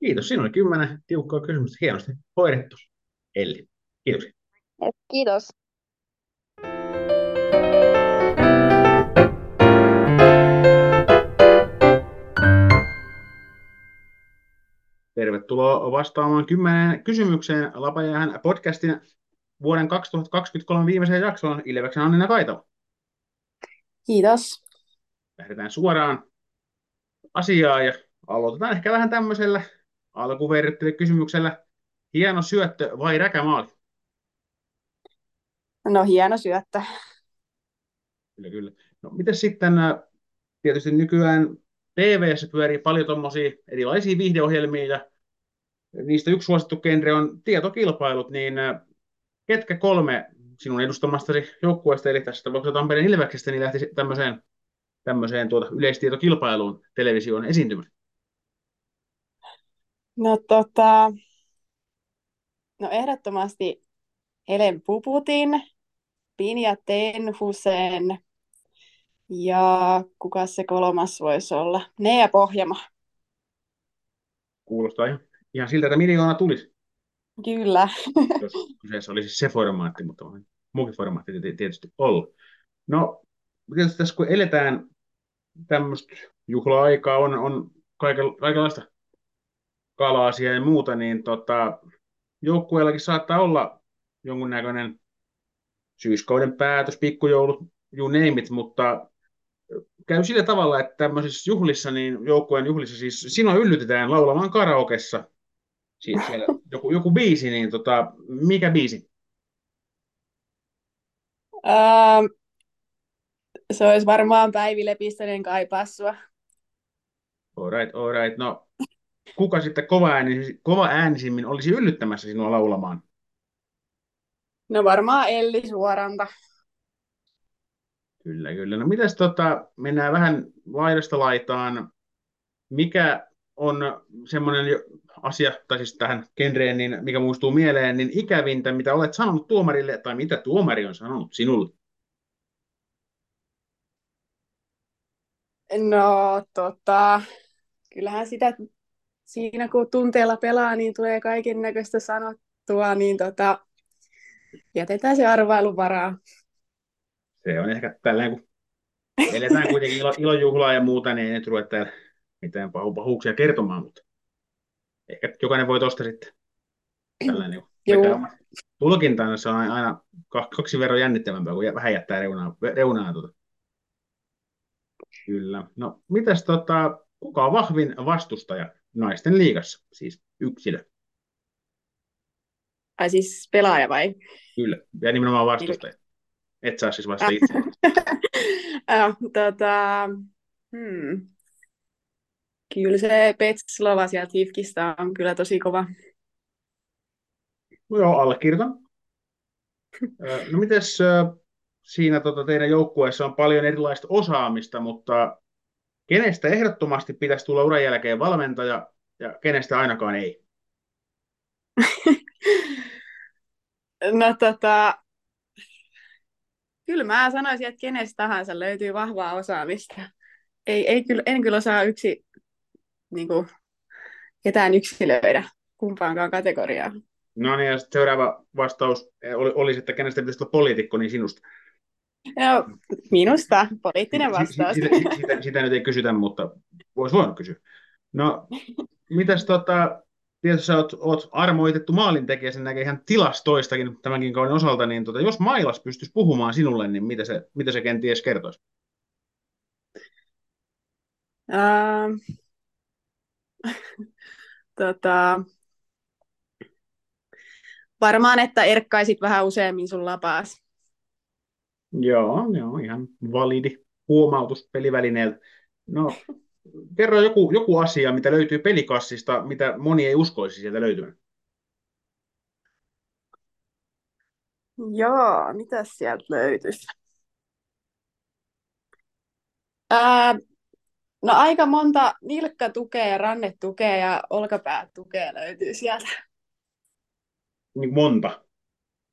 Kiitos. Siinä oli kymmenen tiukkaa kysymystä. Hienosti hoidettu. Elli. Kiitoksia. Et kiitos. Tervetuloa vastaamaan kymmeneen kysymykseen Lapajäähän podcastin vuoden 2023 viimeiseen jaksoon Ilveksen Annina Kaitala. Kiitos. Lähdetään suoraan asiaan ja aloitetaan ehkä vähän tämmöisellä alkuverryttelyllä kysymyksellä. Hieno syöttö vai räkämaali? No hieno syöttö. Kyllä, kyllä. No, miten sitten äh, tietysti nykyään TV:ssä pyörii paljon tuommoisia erilaisia viihdeohjelmia ja niistä yksi suosittu genre on tietokilpailut, niin äh, ketkä kolme sinun edustamastasi joukkueesta, eli tässä tapauksessa Tampereen Ilveksestä, niin lähti tämmöiseen, tämmöiseen tuota yleistietokilpailuun televisioon esiintymään? No tota, no ehdottomasti Helen Puputin, Pinja Tenhusen ja kuka se kolmas voisi olla? Nea Pohjama. Kuulostaa ihan, ihan siltä, että miljoona tulisi, Kyllä. jos kyseessä olisi se formaatti, mutta voi muukin formaatti tiety- tietysti olla. No, tietysti tässä kun eletään tämmöistä juhla-aikaa, on, on kaiken, kaikenlaista kala-asiaa ja muuta, niin tota, joukkueellakin saattaa olla jonkunnäköinen syyskauden päätös, pikkujoulut, you name it, mutta käy sillä tavalla, että tämmöisissä juhlissa, niin joukkueen juhlissa siis sinua yllytetään laulamaan karaokessa. Siis siellä joku, joku biisi, niin tota, mikä biisi? Ähm, se olisi varmaan Päivi Lepistönen kaipaa sua. Alright, alright. No, kuka sitten kova, ääni, kova äänisimmin olisi yllyttämässä sinua laulamaan? No varmaan Elli Suoranta. Kyllä, kyllä. No mitäs tota, mennään vähän laidasta laitaan. Mikä on semmoinen asia, tai siis tähän genreen, niin mikä muistuu mieleen, niin ikävintä, mitä olet sanonut tuomarille, tai mitä tuomari on sanonut sinulle? No tota, kyllähän sitä siinä kun tunteella pelaa, niin tulee kaiken näköistä sanottua, niin tota, jätetään se arvailun varaa. Se on ehkä tällainen, kun eletään kuitenkin ilo, ilojuhlaa ja muuta, niin ei nyt ruveta täällä mitään pahu, pahuuksia kertomaan, mutta ehkä jokainen voi tuosta sitten tällainen vetää tulkintaan, se on aina kak- kaksi verran jännittävämpää, kun vähän jättää reunaa, reunaa tuota. Kyllä. No, mitäs tota, kuka on vahvin vastustaja naisten liigassa, siis yksilö? Ai siis pelaaja vai? Kyllä, ja nimenomaan vastustaja. Et saa siis vasta itse. äh, tota, hmm. Kyllä se Petslova sieltä Hifkistä on kyllä tosi kova. No joo, allekirjoitan. No mites siinä tota, teidän joukkueessa on paljon erilaista osaamista, mutta kenestä ehdottomasti pitäisi tulla uran jälkeen valmentaja ja kenestä ainakaan ei? No tota, kyllä mä sanoisin, että kenestä tahansa löytyy vahvaa osaamista. Ei, ei kyllä, en kyllä osaa yksi, niin kuin, ketään yksilöidä kumpaankaan kategoriaan. No niin, ja sitten seuraava vastaus eh, oli, olisi, että kenestä pitäisi olla poliitikko, niin sinusta. No, minusta poliittinen vastaus. Sitä, sitä, sitä, sitä nyt ei kysytä, mutta voisi voinut kysyä. No, mitäs tota, tietysti sä oot, oot armoitettu maalintekijä, sen näkee ihan tilastoistakin tämänkin kauden osalta, niin tota, jos Mailas pystyisi puhumaan sinulle, niin mitä se, mitä se kenties kertoisi? Ähm, tota, varmaan, että erkkaisit vähän useammin sun lapaas. Joo, joo, ihan validi huomautus pelivälineeltä. No, kerro joku, joku asia, mitä löytyy pelikassista, mitä moni ei uskoisi sieltä löytyvän. Joo, mitä sieltä löytyisi? Ää, no aika monta nilkkatukea ja rannetukea ja olkapäätukea löytyy sieltä. Niin monta.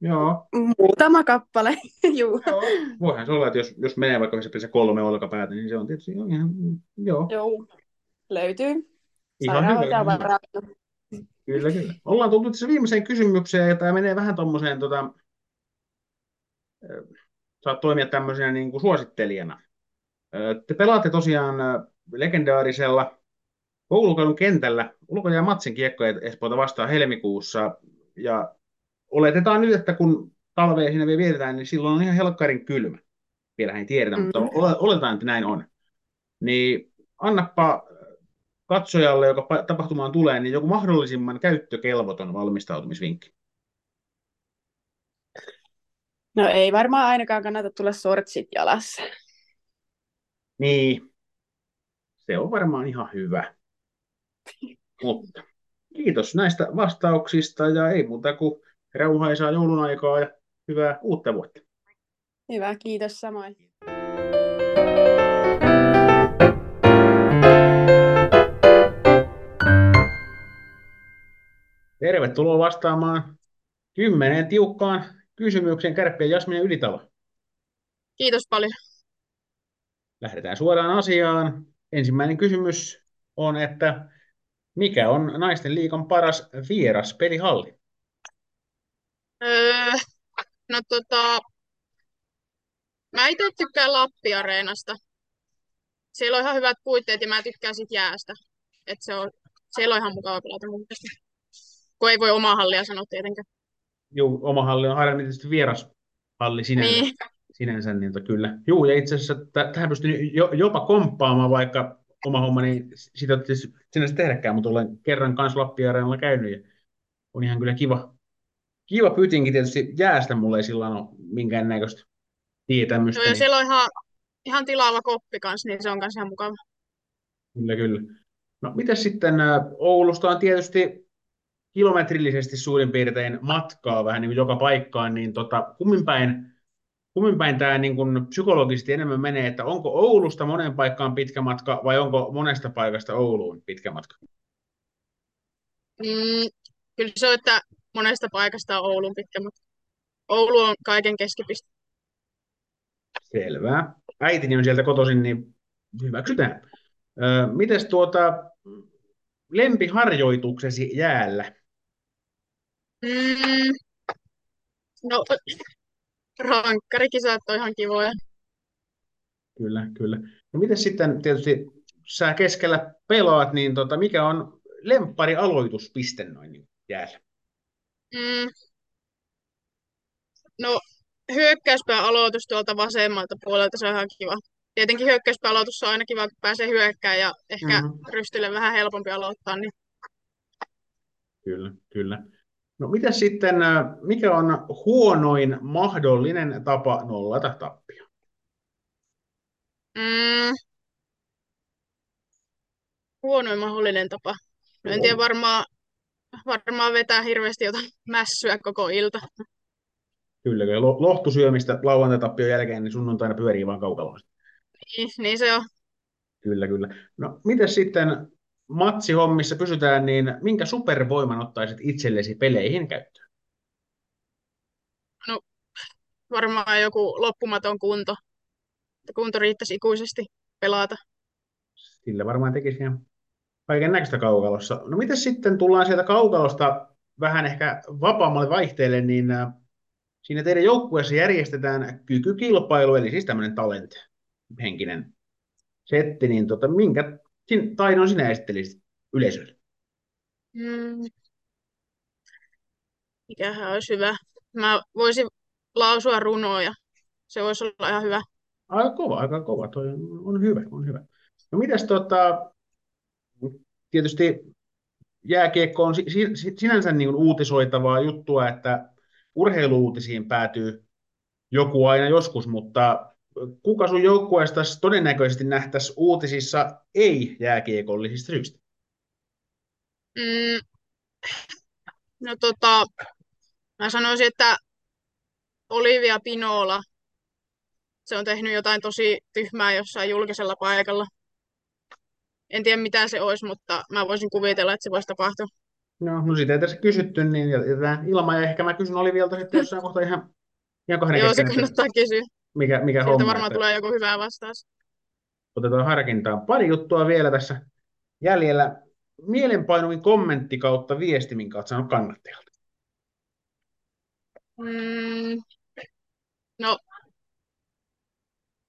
Joo. Muutama kappale, juu. joo. Voihan se olla, että jos, jos menee vaikka se kolme olkapäätä, niin se on tietysti ihan, joo. Joo, löytyy. Ihan hyvä. Kyllä, kyllä. Ollaan tultu tässä viimeiseen kysymykseen, ja tämä menee vähän tuommoiseen, tota, saat toimia tämmöisenä niin kuin suosittelijana. Te pelaatte tosiaan legendaarisella koulukaudun kentällä ulko- ja Matsin kiekkoja Espoota vastaan helmikuussa, ja oletetaan nyt, että kun talvea siinä vielä vietetään, niin silloin on ihan helkkarin kylmä. Vielä ei tiedetä, Mm. mutta ole- oletetaan, että näin on. Niin annappa katsojalle, joka pa- tapahtumaan tulee, niin joku mahdollisimman käyttökelvoton valmistautumisvinkki. No ei varmaan ainakaan kannata tulla sortsit jalassa. Niin, se on varmaan ihan hyvä. Mutta kiitos näistä vastauksista ja ei muuta kuin rauhaisaa joulun aikaa ja hyvää uutta vuotta. Hyvä, kiitos samoin. Tervetuloa vastaamaan kymmeneen tiukkaan kysymykseen Kärppien Jasminen Ylitalo. Kiitos paljon. Lähdetään suoraan asiaan. Ensimmäinen kysymys on, että mikä on naisten liikan paras vieras pelihalli? Öö, no tota, mä itse tykkään Lappi-areenasta. Siellä on ihan hyvät puitteet ja mä tykkään sit jäästä. Et se on, siellä on ihan mukava pelata mun mielestä. Kun ei voi omaa hallia sanoa tietenkään. Juu, oma halli on aina tietysti vierashalli sinänsä. Niin, sinänsä, niin tota, kyllä. Juu, ja itse asiassa tä- tähän pystyn jo, jopa komppaamaan, vaikka oma homma, niin sitä ei sinänsä tehdäkään, mutta olen kerran kanssa Lappi-areenalla käynyt, ja on ihan kyllä kiva, kiva pytinkin tietysti jäästä, mulle ei silloin ole minkäännäköistä tietämystä, joo, ja niin siellä on ihan, ihan tilaava koppi kanssa, niin se on kanssa ihan mukava. kyllä, kyllä. No, miten sitten Oulusta on tietysti kilometrillisesti suurin piirtein matkaa vähän niin kuin joka paikkaan, niin tota, kummin päin kummin päin tämä niin kuin psykologisesti enemmän menee, että onko Oulusta moneen paikkaan pitkä matka vai onko monesta paikasta Ouluun pitkä matka? Mm, kyllä se on, että monesta paikasta on Oulun pitkä, mutta Oulu on kaiken keskipiste. Selvä. Äitini on sieltä kotoisin, niin hyväksytään. Ö, mites tuota lempiharjoituksesi jäällä? Mm, no, rankkarikisat on ihan kivoja. Kyllä, kyllä. No mites sitten tietysti sä keskellä pelaat, niin tota, mikä on lemppari aloituspiste noin niin jäällä? Mm, no, hyökkäyspään aloitus tuolta vasemmalta puolelta, se on ihan kiva. Tietenkin hyökkäyspään aloitus on aina kiva, kun pääsee hyökkään ja ehkä Mhm. rystylle vähän helpompi aloittaa. Niin, Kyllä, kyllä. No mitä sitten, ö, mikä on huonoin mahdollinen tapa nollata tappio? mm, huonoin mahdollinen tapa. No, en tiedä, varmaan, varmaan vetää hirveästi jotain mässyä koko ilta. Kyllä. Lo- Lohtusyömistä lauantai-tappion jälkeen, niin sunnuntaina pyörii vaan kaukaloon. Niin, niin se on. Kyllä, kyllä. No, miten sitten matsihommissa pysytään, niin minkä supervoiman ottaisit itsellesi peleihin käyttöön? No, varmaan joku loppumaton kunto. Kunto riittäisi ikuisesti pelata. Sillä varmaan tekisi ihan kaiken näköistä kaukalossa. No miten sitten tullaan sieltä kaukalosta vähän ehkä vapaammalle vaihteelle, niin äh, siinä teidän joukkueessa järjestetään kykykilpailu, eli siis tämmöinen talent henkinen setti, niin tota, minkä sin- taidon sinä esittelisit yleisölle? Mm. Mikähän olisi hyvä. Mä voisin lausua runoja. Se voisi olla ihan hyvä. Aika kova, aika kova. Toi on, on hyvä, on hyvä. No mitäs tota, tietysti jääkiekko on sinänsä niin kuin uutisoitavaa juttua, että urheiluutisiin päätyy joku aina joskus, mutta kuka sun joukkueesta todennäköisesti nähtäisi uutisissa ei jääkiekollisista syistä? Mm, no tota, mä sanoisin, että Olivia Pinola, se on tehnyt jotain tosi tyhmää jossain julkisella paikalla. En tiedä mitä se olisi, mutta mä voisin kuvitella, että se voisi tapahtua. No, no sitä ei tässä kysytty, niin jätetään ilman, ja ehkä mä kysyn Olivialta sitten jossain kohtaa ihan, ihan kahden Joo, se kannattaa kysyä. Mikä, mikä Sieltä homma, varmaan että tulee joku hyvä vastaus. otetaan harkintaan. Pari juttua vielä tässä jäljellä. Mielenpainuvin kommentti kautta viesti, minkä olet saanut kannattajalta. Mm, no,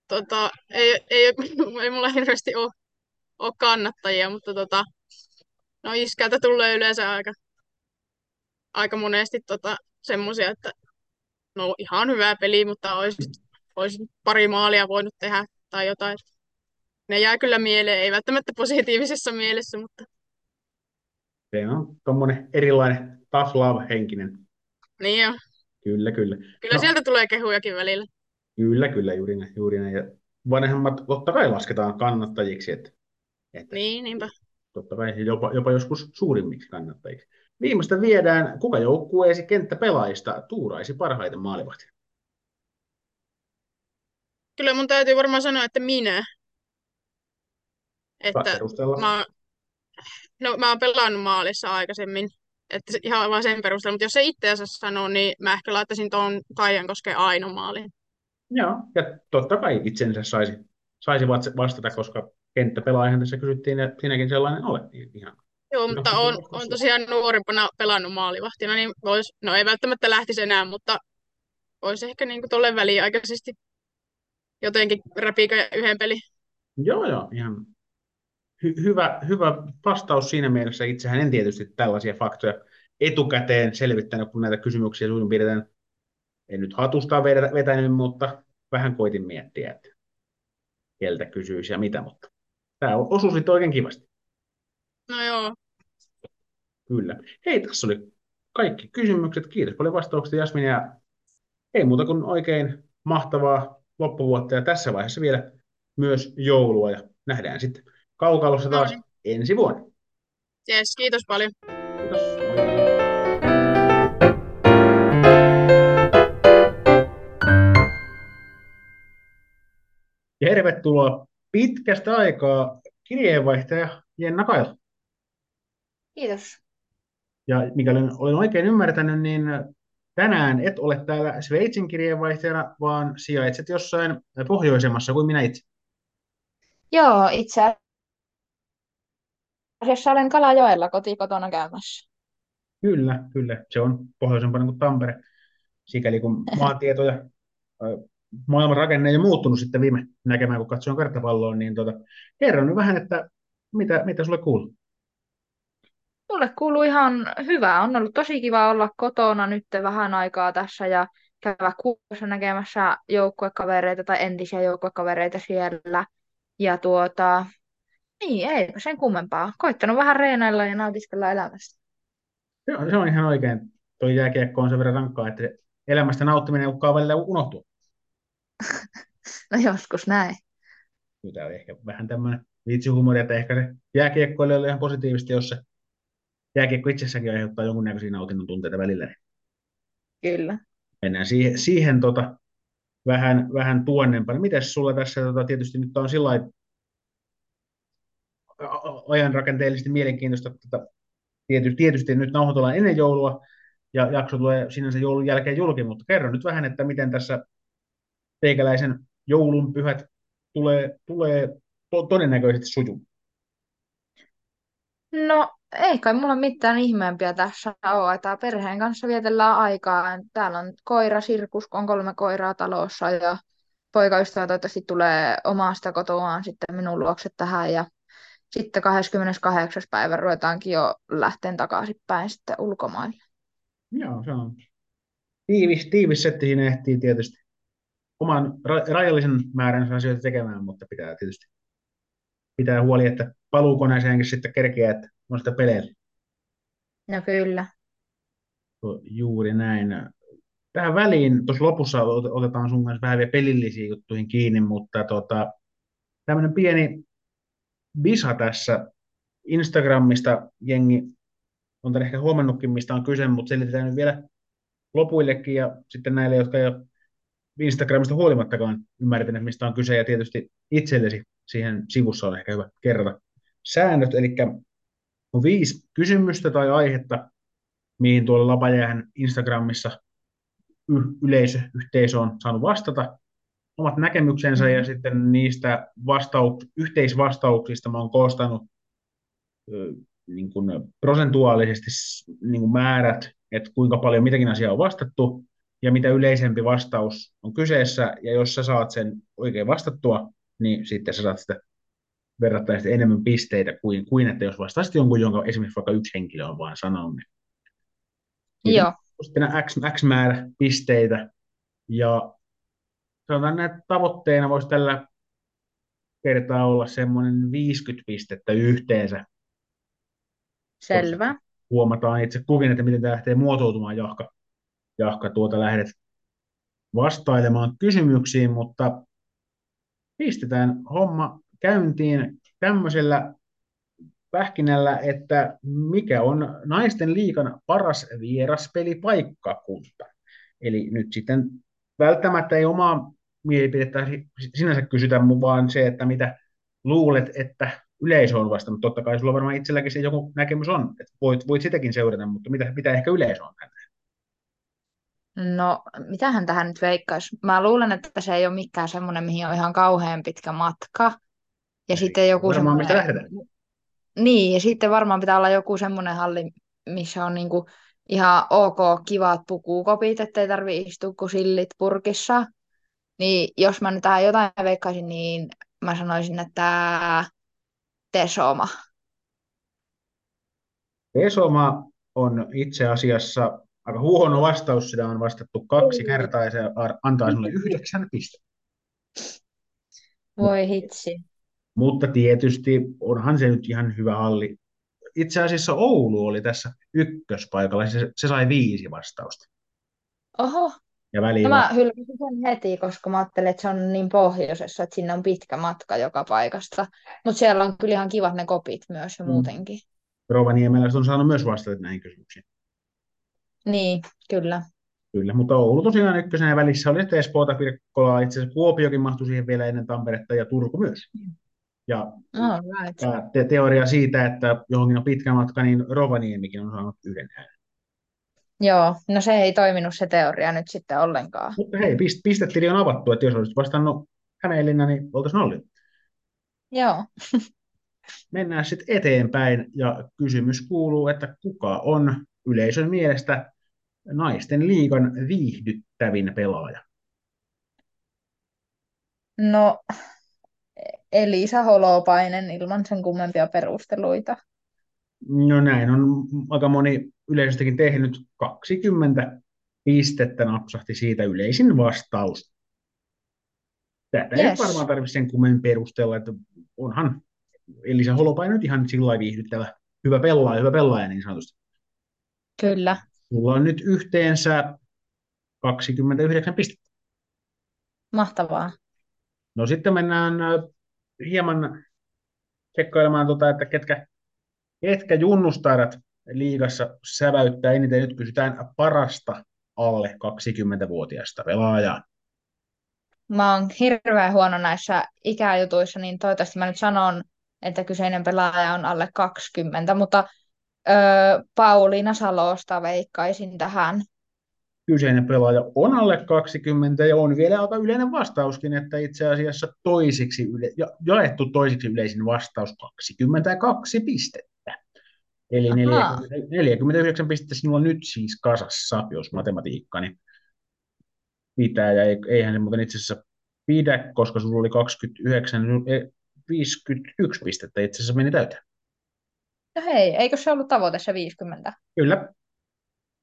tota, ei, ei, ei mulla hirveästi ole, ole kannattajia, mutta tota, no iskältä tulee yleensä aika, aika monesti tota, semmoisia, että no ihan hyvä peli, mutta olisi, olisi pari maalia voinut tehdä tai jotain. Ne jää kyllä mieleen, ei välttämättä positiivisessa mielessä, mutta Se on tuommoinen erilainen tough love-henkinen. niin jo. Kyllä, kyllä. Kyllä No. sieltä tulee kehujakin välillä. Kyllä, kyllä, juuri näin. Juuri näin. Ja vanhemmat totta kai lasketaan kannattajiksi, että, että Niin, niinpä. totta kai jopa, jopa joskus suurimmiksi kannattajiksi. Viimeistä viedään, kuka joukkueesi kenttäpelaajista tuuraisi parhaiten maalivahtia? Kyllä mun täytyy varmaan sanoa, että minä. Että mä, no, mä oon pelannut maalissa aikaisemmin. Että ihan vaan sen perusteella. Mutta jos se itse asiassa sanoo, niin mä ehkä laittaisin tuon Kaijankosken Aino maaliin. Joo, ja totta kai itsensä saisi, saisi vastata, koska kenttäpelaajahan tässä kysyttiin, ja sinäkin sellainen olet. Niin ihan. Joo, mutta on, on tosiaan nuorempana pelannut maalivahtina, niin vois, no ei välttämättä lähtisi enää, mutta voisi ehkä niin tolleen väliaikaisesti jotenkin räpikä yhden pelin. Joo, joo, ihan hy- hyvä, hyvä vastaus siinä mielessä. Itsehän en tietysti tällaisia faktoja etukäteen selvittänyt, kun näitä kysymyksiä suurin piirtein en nyt hatusta vetä- vetänyt, mutta vähän koitin miettiä, että keltä kysyisi ja mitä, mutta tämä osui sitten oikein kivasti. No joo, Kyllä. Hei, tässä oli kaikki kysymykset. Kiitos paljon vastauksista Jasmin ja ei muuta kuin oikein mahtavaa loppuvuotta ja tässä vaiheessa vielä myös joulua ja nähdään sitten kaukalossa taas No niin. ensi vuonna. yes, kiitos paljon. Kiitos. Moi moi. Ja tervetuloa pitkästä aikaa kirjeenvaihtaja Jenna Kaila. Kiitos. Ja mikäli olen oikein ymmärtänyt, niin tänään et ole täällä Sveitsin kirjeenvaihtajana, vaan sijaitset jossain pohjoisemmassa kuin minä itse. Joo, itse asiassa olen Kalajoella kotikotona käymässä. Kyllä, kyllä. Se on pohjoisempana kuin Tampere. Sikäli kun maantieto ja maailman rakenne ei ole muuttunut sitten viime näkemään, kun katsoin karttapalloa, niin tota, kerro nyt vähän, että mitä, mitä sulle kuuluu? Mulle kuuluu ihan hyvää. On ollut tosi kiva olla kotona nyt vähän aikaa tässä ja käydä kuussa näkemässä joukkuekavereita tai entisiä joukkuekavereita siellä. Ja tuota, niin, eipä sen kummempaa. Koittanut vähän reenailla ja nautiskella elämästä. Se on, se on ihan oikein. Tuo jääkiekko on sen verran rankkaa, että elämästä nauttiminen uhkaa välillä unohtua. No joskus näin. Tämä on ehkä vähän tämmöinen vitsihuumori, että ehkä se jääkiekkoilijoille on ihan positiivisesti, jos se jääkiekko itsessäkin aiheuttaa jonkunnäköisiä nautinnon tunteita välillä. niin Kyllä. Mennään siihen, siihen tota, vähän, vähän tuonnempana. Mites sulla tässä tota, tietysti nyt on sillä ajan rakenteellisesti mielenkiintoista, että tota, tietysti, tietysti nyt nauhoitellaan ennen joulua ja jakso tulee sinänsä joulun jälkeen julki, mutta kerro nyt vähän, että miten tässä teikäläisen joulunpyhät tulee, tulee to, todennäköisesti sujumaan. No, ei kai mulla mitään ihmeempiä tässä ole, että perheen kanssa vietellään aikaa. Täällä on koira, Sirkus, on kolme koiraa talossa ja poikaystävä toivottavasti tulee omasta kotoaan sitten minun luokse tähän ja sitten 28. päivä ruvetaankin jo lähteen takaisinpäin sitten ulkomaille. Joo, se on tiivis, tiivis setti siinä ehtii tietysti oman ra- rajallisen määrän asioita tekemään, mutta pitää tietysti pitää huoli, että paluukoneeseenkin sitten kerkeää, että on sitä peleillä. No kyllä. Juuri näin. Tähän väliin, tuossa lopussa otetaan sun kanssa vähän vielä pelillisiin juttuihin kiinni, mutta tota, tämmöinen pieni visa tässä Instagramista jengi on tämän ehkä huomannutkin, mistä on kyse, mutta selitetään nyt vielä lopuillekin ja sitten näille, jotka ei ole Instagramista huolimattakaan ymmärtäneet, mistä on kyse, ja tietysti itsellesi siihen sivussa on ehkä hyvä kerrata säännöt, eli on viisi kysymystä tai aihetta, mihin tuolla Lapajäähän Instagramissa y- yleisö, yhteisö on saanut vastata. Omat näkemyksensä, ja sitten niistä vastauks- yhteisvastauksista mä oon koostanut ö, niin kuin prosentuaalisesti niin kuin määrät, että kuinka paljon mitäkin asiaa on vastattu, ja mitä yleisempi vastaus on kyseessä, ja jos sä saat sen oikein vastattua, niin sitten sä saat sitä verrattavasti enemmän pisteitä kuin, kuin että jos vastaisit jonkun, jonka esimerkiksi vaikka yksi henkilö on vain sanonut. Niin Joo. Sitten X, X määrä pisteitä, ja sanotaan, että tavoitteena voisi tällä kertaa olla semmoinen 50 pistettä yhteensä. Selvä. Huomataan itse kukin, että miten tämä lähtee muotoutumaan, Jahka, Jahka tuota lähdet vastailemaan kysymyksiin, mutta pistetään homma käyntiin tämmöisellä pähkinällä, että mikä on naisten liikan paras vieraspelipaikkakunta. Eli nyt sitten välttämättä ei omaa mielipidettä sinänsä kysytä, vaan se, että mitä luulet, että yleisö on vastannut. Totta kai sulla varmaan itselläkin se joku näkemys on, että voit, voit sitäkin seurata, mutta mitä, mitä ehkä yleisö on tänään? No, mitähän tähän nyt veikkaisi? Mä luulen, että se ei ole mikään semmoinen, mihin on ihan kauhean pitkä matka. Ja Ei, sitten joku varmaan mistä semmoinen... lähdetään. Niin, ja sitten varmaan pitää olla joku semmoinen halli, missä on niinku ihan ok kivat pukukopit, ettei tarvi istua kuin sillit purkissa. Niin jos mä nyt tähän jotain veikkaisin, niin mä sanoisin, että Tesoma. Esoma on itse asiassa aika huono vastaus, sitä on vastattu kaksi kertaa ja se antaa sinulle yhdeksän pistettä. Voi hitsi. Mutta tietysti onhan se nyt ihan hyvä halli. Itse asiassa Oulu oli tässä ykköspaikalla, se, se sai viisi vastausta. Oho, Ja no väliin mä hylkäsin sen heti, koska mä ajattelin, että se on niin pohjoisessa, että sinne on pitkä matka joka paikasta. Mutta siellä on kyllä ihan kivat ne kopit myös ja Mm. muutenkin. Rovaniemeläiset on saanut myös vastata näihin kysymyksiin. Niin, kyllä. Kyllä, mutta Oulu tosiaan ykkösenä välissä oli sitten Espoota, Pirkkolaa, itse asiassa Kuopiokin mahtui siihen vielä ennen Tamperetta ja Turku myös. Ja All right. te- teoria siitä, että johonkin on pitkä matka, niin Rovaniemikin on saanut yhden äänen. Joo, no se ei toiminut se teoria nyt sitten ollenkaan. Mutta hei, pist- pistetili on avattu, että jos olisit vastannut Hämeenlinna, niin oltaisiin nolli. Joo. Mennään sitten eteenpäin ja kysymys kuuluu, että kuka on yleisön mielestä naisten liigan viihdyttävin pelaaja? No, Elisa Holopainen ilman sen kummempia perusteluita. No näin on aika moni yleisöstäkin tehnyt 20 pistettä napsahti siitä yleisin vastaus. Tätä ei Yes. varmaan tarvitse sen kummemmin perustella, että onhan Elisa Holopainen nyt ihan sillä viihdyttävä, hyvä pelaaja, hyvä pelaaja niin sanotusti. Kyllä. Mulla on nyt yhteensä 29 pistettä. Mahtavaa. No sitten mennään hieman tsekkailemaan, tota, että ketkä, ketkä junnustarat liigassa säväyttää eniten. Nyt kysytään parasta alle 20-vuotiaasta pelaajaa. Mä oon hirveän huono näissä ikäjutuissa, niin toivottavasti mä nyt sanon, että kyseinen pelaaja on alle 20, mutta öö, Pauliina Salosta veikkaisin tähän. Kyseinen pelaaja on alle 20 ja on vielä aika yleinen vastauskin, että itse asiassa toisiksi yle, ja, jaettu toisiksi yleisin vastaus 22 pistettä. Eli Ahaa. 40, 49 pistettä sinulla nyt siis kasassa, jos matematiikkani pitää, ja ei- eihän se muuten itse asiassa pidä, koska sulla oli 29, eh, 51 pistettä itse asiassa meni täyteen. No hei, eikö se ollut tavoite se 50? Kyllä.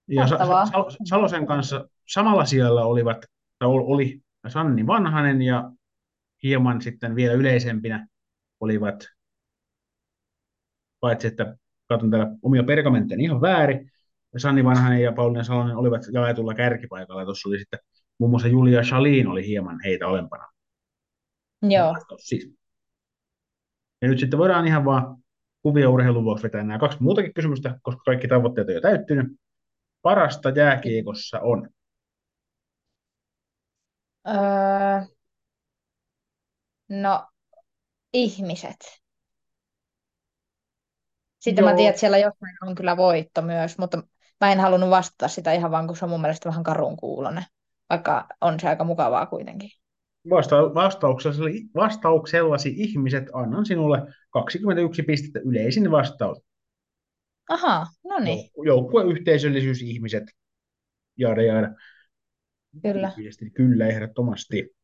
Ja Sa- Mahtavaa. Sal- Salosen kanssa samalla siellä olivat, tai ol- oli Sanni Vanhanen ja hieman sitten vielä yleisempinä olivat, paitsi että katson täällä omia pergamentteja ihan väärin. Ja Sanni Vanhanen ja Pauliina Salonen olivat jaetulla kärkipaikalla. Ja tuossa oli sitten muun muassa Julia Shalin oli hieman heitä alempana. Joo. Siis. Ja nyt sitten voidaan ihan vaan kuvia urheilun vuoksi vetää nämä kaksi muutakin kysymystä, koska kaikki tavoitteet on jo täyttynyt. Parasta jääkiekossa on. Öö, no, ihmiset. Sitten mä Joo. tiedän, että siellä jossain on kyllä voitto myös, mutta mä en halunnut vastata sitä ihan vaan, kun se on mun mielestä vähän karun kuulonen, vaikka on se aika mukavaa kuitenkin. Vasta- vastauksellasi, vastauksellasi ihmiset annan sinulle 21 pistettä yleisin vastaus. Aha, no niin, Joukku- Joukkue, yhteisöllisyys, ihmiset, jaada jaada. kyllä. Tyypillisesti Kyllä, ehdottomasti.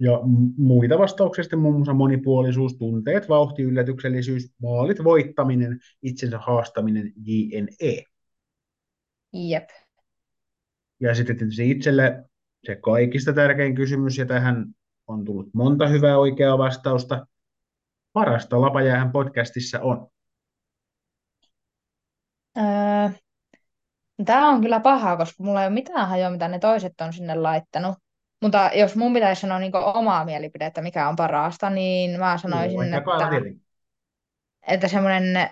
Ja muita vastauksia sitten muun muassa monipuolisuus, tunteet, vauhti, yllätyksellisyys, maalit, voittaminen, itsensä haastaminen, JNE. Jep. Ja sitten tietysti itselle se kaikista tärkein kysymys, ja tähän on tullut monta hyvää oikeaa vastausta. Parasta Lapajäähän podcastissa on. Öö, Tämä on kyllä pahaa, koska mulla ei ole mitään hajoa, mitä ne toiset on sinne laittanut. Mutta jos mun pitäisi sanoa niin omaa mielipidettä, mikä on parasta, niin mä sanoisin, kaala että, että semmoinen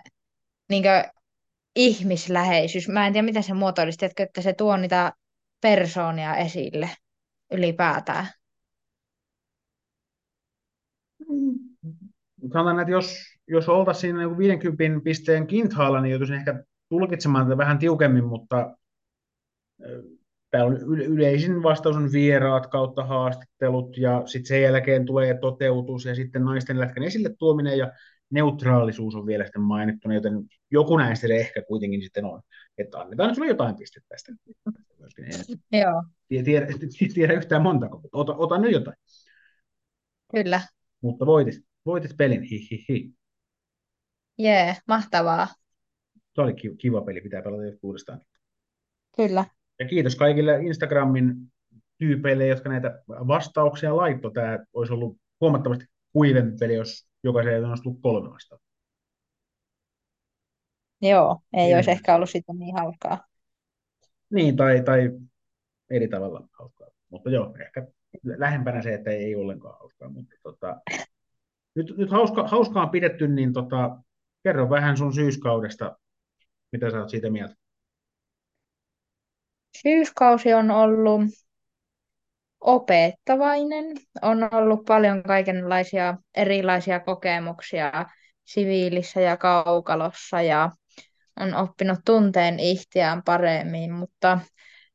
niin ihmisläheisyys, mä en tiedä miten se muotoilisi, tiedätkö, että se tuo niitä persoonia esille ylipäätään. Sanotaan, että jos, jos oltaisiin siinä niin 50 pisteen kinthaalla, niin joutuisin ehkä tulkitsemaan tätä vähän tiukemmin, mutta tämä on yle- yleisin vastaus on vieraat kautta haastattelut ja sitten sen jälkeen tulee toteutus ja sitten naisten lätkän esille tuominen ja neutraalisuus on vielä sitten mainittuna, joten joku näistä se ehkä kuitenkin sitten on. Että annetaan sulle jotain pistettä tästä. Joo, tiedä, tiedä, yhtään montako, mutta ota, ota nyt jotain. kyllä. Mutta voitit, voitit pelin, hi, hi, hi. Jee, mahtavaa. Se oli ki- kiva peli, pitää pelata uudestaan. Kyllä. Ja kiitos kaikille Instagramin tyypeille, jotka näitä vastauksia laittoi. Tämä olisi ollut huomattavasti kuivempi peli, jos jokaiseen olisi tullut kolme vastausta. Joo, ei olisi Kyllä. ehkä ollut sitten niin hauskaa. Niin, tai, tai eri tavalla hauskaa. Mutta joo, ehkä lähempänä se, että ei, ei ollenkaan hauskaa. Mutta tota, nyt, nyt hauska, hauskaa on pidetty, niin tota, kerro vähän sun syyskaudesta, mitä sä oot siitä mieltä. Syyskausi on ollut opettavainen. On ollut paljon kaikenlaisia erilaisia kokemuksia siviilissä ja kaukalossa ja on oppinut tunteen ihtiään paremmin, mutta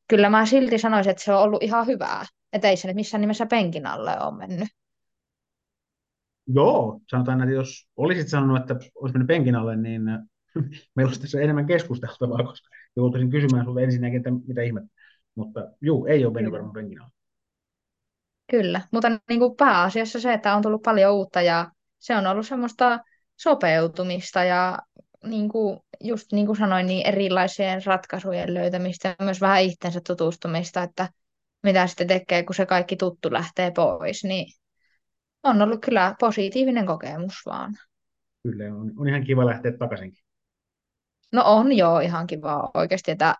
kyllä mä silti sanoisin, että se on ollut ihan hyvää. Että ei se nyt missään nimessä penkin alle ole mennyt. Joo, sanotaan, että jos olisit sanonut, että olisi mennyt penkin alle, niin meillä olisi tässä enemmän keskusteltavaa, koska joutuisin kysymään sinulle ensinnäkin, että mitä ihmettä. Mutta juu, ei ole mennyt varmaan penkin alle. Kyllä, mutta niin kuin pääasiassa se, että on tullut paljon uutta ja se on ollut semmoista sopeutumista ja niin kuin, just niin kuin sanoin, niin erilaisien ratkaisujen löytämistä ja myös vähän itsensä tutustumista, että mitä sitten tekee, kun se kaikki tuttu lähtee pois, niin on ollut kyllä positiivinen kokemus vaan. Kyllä, on, on ihan kiva lähteä takaisinkin. No on joo ihan kiva oikeasti, että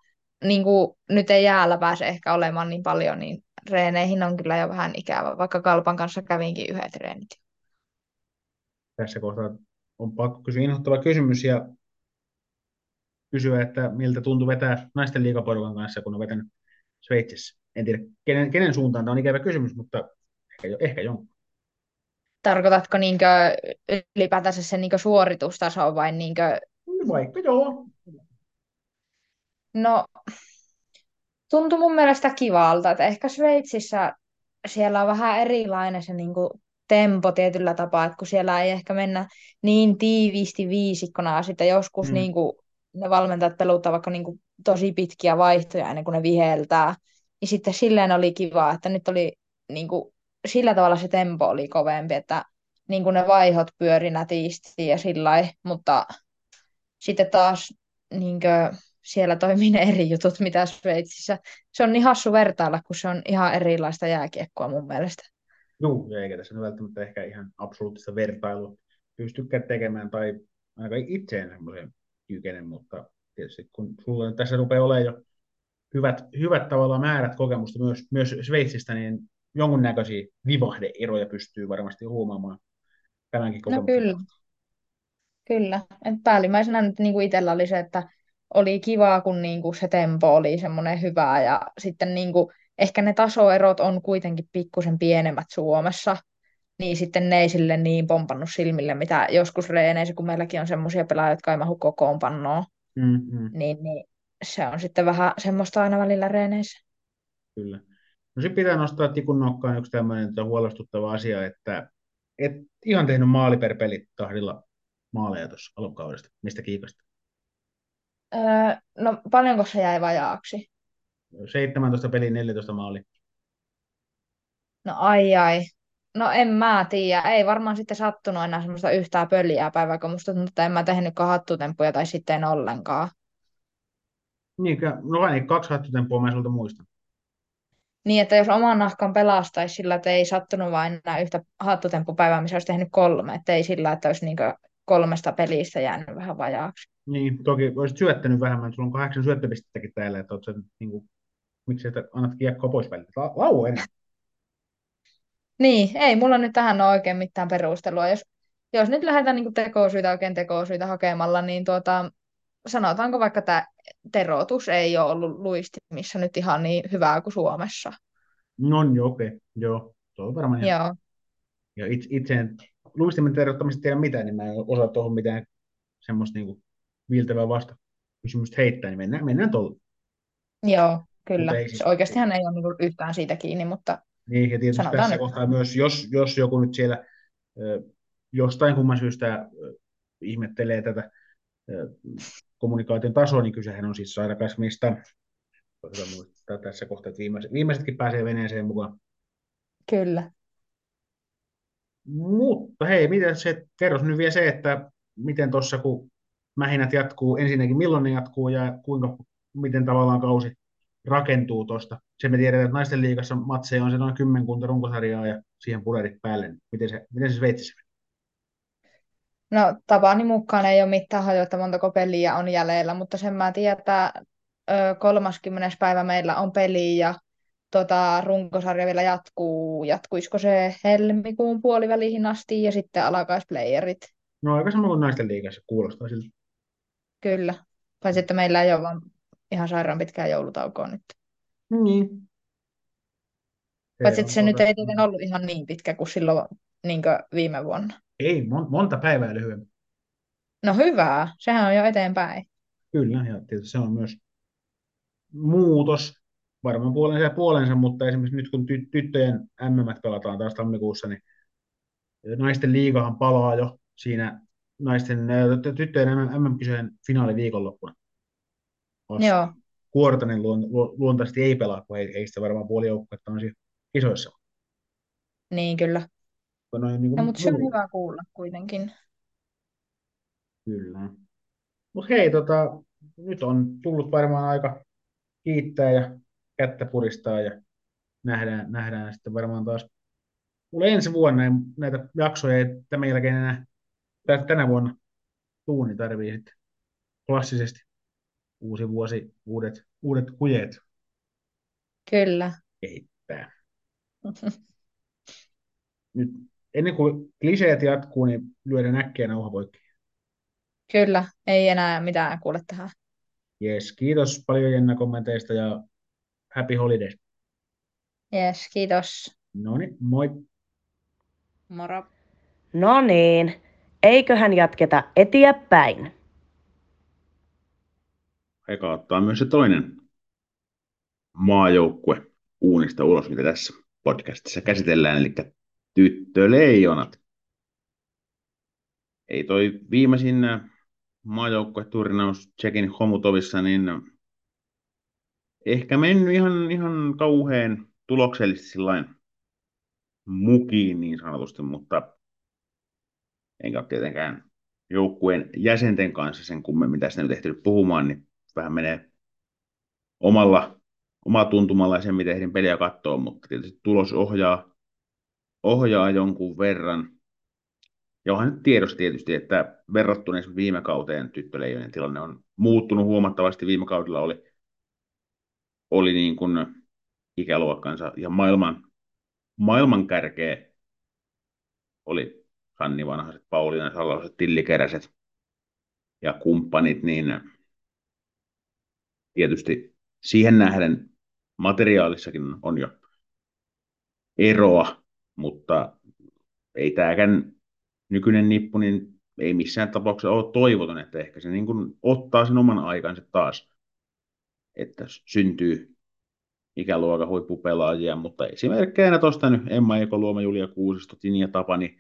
niin kuin nyt ei jäällä pääse ehkä olemaan niin paljon, niin reeneihin on kyllä jo vähän ikävä, vaikka Kalpan kanssa kävinkin yhdet treenit. Tässä kohtaa on pakko kysyä inhottava kysymys ja kysyä, että miltä tuntui vetää naisten liigaporukan kanssa, kun on vetänyt Sveitsissä. En tiedä, kenen, kenen suuntaan tämä on ikävä kysymys, mutta ehkä, jo- ehkä jonkun. Tarkoitatko niinkö ylipäätänsä sen niinkö suoritustaso vai niinkö, Vaikka joo. no tuntui mun mielestä kivalta, että ehkä Sveitsissä siellä on vähän erilainen se niinku tempo tietyllä tapaa, että kun siellä ei ehkä mennä niin tiiviisti viisikkona, ja sitten joskus Mm. niinku ne valmentajat peluttaa vaikka niinku tosi pitkiä vaihtoja ennen kuin ne viheltää, niin sitten silleen oli kiva, että nyt oli niinku, sillä tavalla se tempo oli kovempi, että niinku ne vaihot pyöri nätisti ja sillä mutta sitten taas niinkö, siellä toimii ne eri jutut, mitä Sveitsissä. Se on niin hassu vertailla, kun se on ihan erilaista jääkiekkoa mun mielestä. Joo, eikä tässä välttämättä ehkä ihan absoluuttista vertailua pystykään tekemään, tai ainakaan itseen semmoisen kykene, mutta tietysti kun sulla tässä rupeaa olemaan jo hyvät, hyvät tavallaan määrät kokemusta myös, myös Sveitsistä, niin jonkunnäköisiä vivahdeeroja pystyy varmasti huomaamaan tämänkin No kokemuksen kyllä, kautta. Kyllä. Et päällimmäisenä nyt niin kuin itsellä oli se, että oli kivaa, kun niin kuin se tempo oli semmoinen hyvä ja sitten niin kuin, ehkä ne tasoerot on kuitenkin pikkusen pienemmät Suomessa, niin sitten ne ei sille niin pompannut silmille, mitä joskus reeneissä, kun meilläkin on semmoisia pelaajia, jotka ei mahu kokoonpanoon, Mm, mm, niin, niin se on sitten vähän semmoista aina välillä reeneissä. kyllä. No sitten pitää nostaa tikun nokkaan yksi tämmöinen huolestuttava asia, että et ihan tehnyt maali per peli tahdilla maaleja tuossa alkukaudesta. Mistä kiikasta? Öö, no paljonko se jäi vajaaksi? 17 peliä, 14 maali. No ai ai. No en mä tiedä. Ei varmaan sitten sattunut enää semmoista yhtään pöliää päivää, kun musta tuntuu, että en mä tehnytkään hattutemppuja tai sitten en ollenkaan. Niinkö, no vain kaksi hattutempua mä sulta muistan. Niin, että jos oman nahkan pelastaisi sillä, että ei sattunut vain enää yhtä hattutemppupäivää, missä olisi tehnyt kolme, että ei sillä, että olisi niinkö kolmesta pelistä jäänyt vähän vajaaksi. Niin, toki olisit syöttänyt vähemmän, sulla on kahdeksan syöttöpistettäkin täällä, että oot sen, niin kuin, miksi et annat kiekkoa pois välillä. La- Lau enää. Niin, ei mulla nyt tähän ole oikein mitään perustelua. Jos, jos nyt lähdetään niin tekosyitä oikein tekosyitä hakemalla, niin tuota, sanotaanko vaikka tämä terotus ei ole ollut luistimissa nyt ihan niin hyvää kuin Suomessa. No niin, okei, okay. joo. Se on varmaan ihan. Joo, Ja itse, itse en luistimen tervettämistä tiedä mitään, niin mä en osaa tuohon mitään semmoista niin viiltävää vasta kysymystä heittää, niin mennään, mennään tuolla. joo, kyllä. Ei Siis oikeastihan ei ole niin yhtään siitä kiinni, mutta niin, ja tietysti sanotaan tässä nyt. kohtaa myös, jos, jos joku nyt siellä ö, jostain kumman syystä ö, ihmettelee tätä ö, kommunikaation tasoa, niin kysehän on siis sairakaismista. Hyvä muistaa tässä kohtaa, että viimeiset, viimeisetkin pääsee veneeseen mukaan. Kyllä. Mutta hei, miten se, kerros nyt vielä se, että miten tuossa, kun mähinät jatkuu, ensinnäkin milloin ne jatkuu ja kuinka, miten tavallaan kausi rakentuu tuosta. Se me tiedetään, että naisten liigassa matseja on se noin kymmenkunta runkosarjaa ja siihen pulerit päälle. Miten se, miten se Sveitsissä? No tapani mukaan ei ole mitään että montako peliä on jäljellä, mutta sen mä tiedän, että ö, 30. päivä meillä on peli ja tota, runkosarja vielä jatkuu. Jatkuisiko se helmikuun puoliväliin asti ja sitten alkaisplayerit? No aika sama kuin naisten liigassa kuulostaa siltä. Kyllä. Paitsi että meillä ei ole vaan ihan sairaan pitkää joulutaukoa nyt. Niin. Paitsi että se nyt tuota, ei tietenkään ollut ihan niin pitkä kuin silloin niin kuin viime vuonna. ei, mon, monta päivää lyhyempi. No hyvää, sehän on jo eteenpäin. Kyllä, ja tietysti se on myös muutos, varmaan puolensa ja puolensa, mutta esimerkiksi nyt kun ty- tyttöjen MM pelataan taas tammikuussa, niin naisten liigahan palaa jo siinä naisten tyttöjen MM-kisojen finaaliviikonloppuna. Vasta. Joo, Kuortanen luon, lu- luontaisesti ei pelaa, kun ei, ei sitä varmaan puoli joukkuetta on kisoissa. niin kyllä. Noin, niin No, kuin mutta se on hyvä kuulla kuitenkin. Kyllä. Mutta hei, tota, nyt on tullut varmaan aika kiittää ja kättä puristaa ja nähdään, nähdään sitten varmaan taas. Mulla ensi vuonna näitä jaksoja ei tämän jälkeen enää tä- tänä vuonna tuu, niin tarvii sitten klassisesti uusi vuosi, uudet, uudet kujeet Kyllä. kehittää. Nyt ennen kuin kliseet jatkuu, niin lyödään äkkiä nauha poikki. Kyllä, ei enää mitään kuule tähän. Yes, kiitos paljon Jenna kommenteista ja happy holidays. Yes, kiitos. No niin, moi. Moro. No niin, eiköhän jatketa eteenpäin. Eka ottaa myös se toinen maajoukkue uunista ulos, mitä tässä podcastissa käsitellään, eli tyttöleijonat. Ei toi viimeisin maajoukkueturnaus Tsekin Homutovissa, niin ehkä mennyt ihan, ihan kauhean tuloksellisesti mukiin niin sanotusti, mutta enkä ole tietenkään joukkueen jäsenten kanssa sen kummemmin tästä nyt ehtinyt puhumaan, niin vähän menee omalla, omalla tuntumalla ja sen, miten ehdin peliä katsoa, mutta tietysti tulos ohjaa, ohjaa jonkun verran. Ja onhan nyt tiedossa tietysti, että verrattuna esimerkiksi viime kauteen tyttöleijonen tilanne on muuttunut huomattavasti. Viime kaudella oli, oli niin kuin ikäluokkansa ja maailman, maailman kärkeä oli Sanni Vanhaset, Pauliina Saloset, Tillikeräset ja kumppanit, niin tietysti siihen nähden materiaalissakin on jo eroa, mutta ei tämäkään nykyinen nippu, niin ei missään tapauksessa ole toivoton, että ehkä se niin kuin ottaa sen oman aikansa taas, että syntyy ikäluokan huippupelaajia, mutta esimerkkeinä tuosta nyt Emma Ekoluoma, Julia Kuusisto, Tinja Tapani,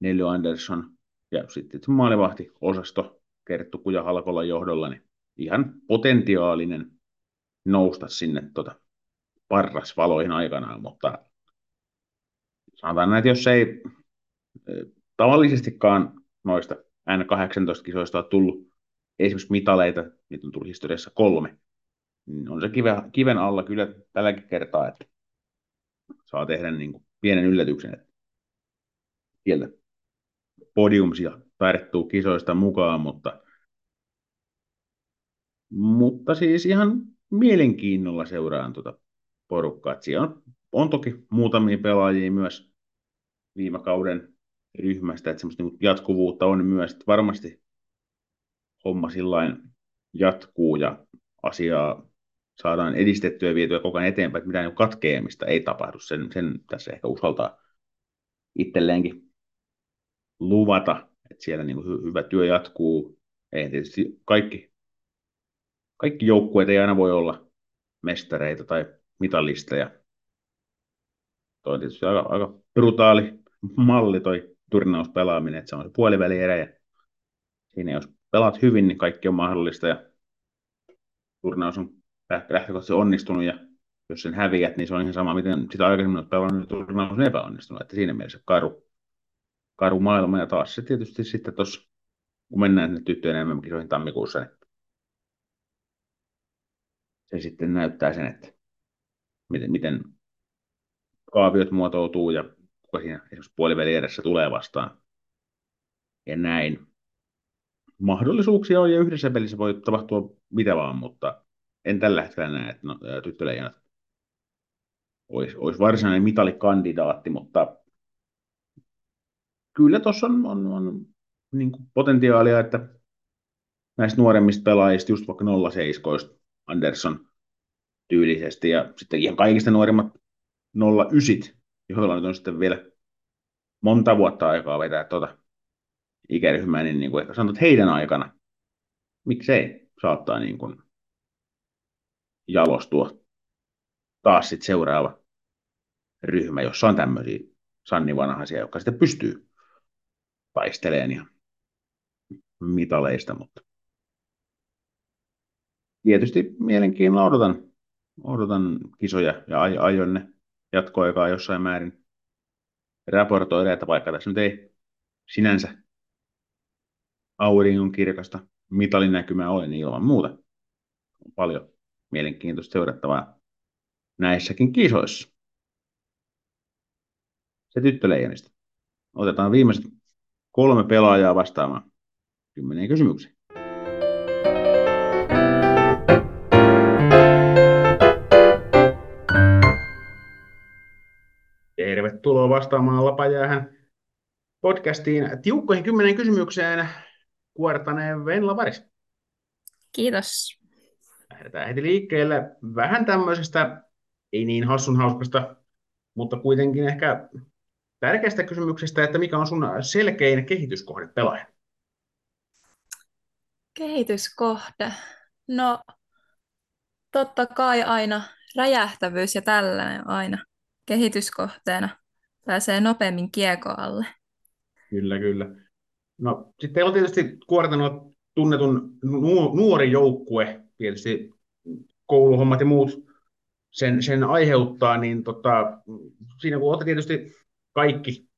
Nelly Andersson ja sitten maalivahti osasto Kerttu Kuja Halkolla johdolla, niin ihan potentiaalinen nousta sinne tota parrasvaloihin aikanaan, mutta sanotaan näin, että jos ei tavallisestikaan noista N18-kisoista on tullut esimerkiksi mitaleita, niitä on tullut historiassa kolme, on se kiven, kiven alla kyllä tälläkin kertaa, että saa tehdä niin kuin pienen yllätyksen, että sieltä podiumsia tarttuu kisoista mukaan, mutta, mutta siis ihan mielenkiinnolla seuraan tuota porukkaa. Siellä on, on toki muutamia pelaajia myös viime kauden ryhmästä, että semmoista niin jatkuvuutta on myös, että varmasti homma sillain jatkuu ja asiaa saadaan edistettyä ja vietyä koko ajan eteenpäin, että mitään katkeamista ei tapahdu. Sen, sen tässä ehkä uskaltaa itselleenkin luvata, että siellä niin kuin hyvä työ jatkuu. Ei tietysti kaikki, kaikki joukkueet ei aina voi olla mestareita tai mitalisteja. Tuo on tietysti aika, aika brutaali malli toi turnauspelaaminen, että se on se puolivälierä ja siinä jos pelaat hyvin, niin kaikki on mahdollista ja turnaus on lähtökohtaisesti onnistunut ja jos sen häviät, niin se on ihan sama, miten sitä aikaisemmin olet pelannut, niin turnaus on epäonnistunut, että siinä mielessä karu, karu maailma ja taas se tietysti sitten tuossa, kun mennään sinne tyttöjen MM-kisoihin tammikuussa, niin se sitten näyttää sen, että miten, miten kaaviot muotoutuu ja kuka siinä esimerkiksi puoliväli edessä tulee vastaan. Ja näin. Mahdollisuuksia on ja yhdessä pelissä voi tapahtua mitä vaan, mutta en tällä hetkellä näe, että no, tyttöleijonat olisi, olisi varsinainen mitalikandidaatti, mutta kyllä tuossa on, on, on niin kuin potentiaalia, että näistä nuoremmista pelaajista, just vaikka 07 Anderson tyylisesti, ja sitten ihan kaikista nuorimmat 09, joilla nyt on sitten vielä monta vuotta aikaa vetää tuota ikäryhmää, niin, niin kuin ehkä sanotaan, että heidän aikana, miksei saattaa niin kuin jalostua taas sitten seuraava ryhmä, jossa on tämmöisiä Sanni Vanhaisia, jotka sitten pystyy taistelemaan ja mitaleista, mutta tietysti mielenkiinnolla odotan, odotan kisoja ja aion ne jatkoaikaa jossain määrin raportoida, että vaikka tässä nyt ei sinänsä auringon kirkasta mitalinäkymää ole, niin ilman muuta on paljon mielenkiintoista seurattavaa näissäkin kisoissa. Se tyttöleijonista. Otetaan viimeiset kolme pelaajaa vastaamaan kymmeneen kysymykseen. Tervetuloa vastaamaan Lapajäähän podcastiin tiukkoihin kymmenen kysymykseen Kuortaneen Venla Varis. Kiitos. Lähdetään heti liikkeelle vähän tämmöisestä, ei niin hassun hauskasta, mutta kuitenkin ehkä tärkeästä kysymyksestä, että mikä on sun selkein kehityskohde pelaaja? Kehityskohde? No, totta kai aina räjähtävyys ja tällainen aina kehityskohteena. Pääsee nopeammin kiekoalle. Kyllä, kyllä. No, sitten teillä on tietysti Kuortanut tunnetun nuori joukkue, tietysti kouluhommat ja muut sen, sen aiheuttaa, niin tota, siinä kun olette tietysti kaikki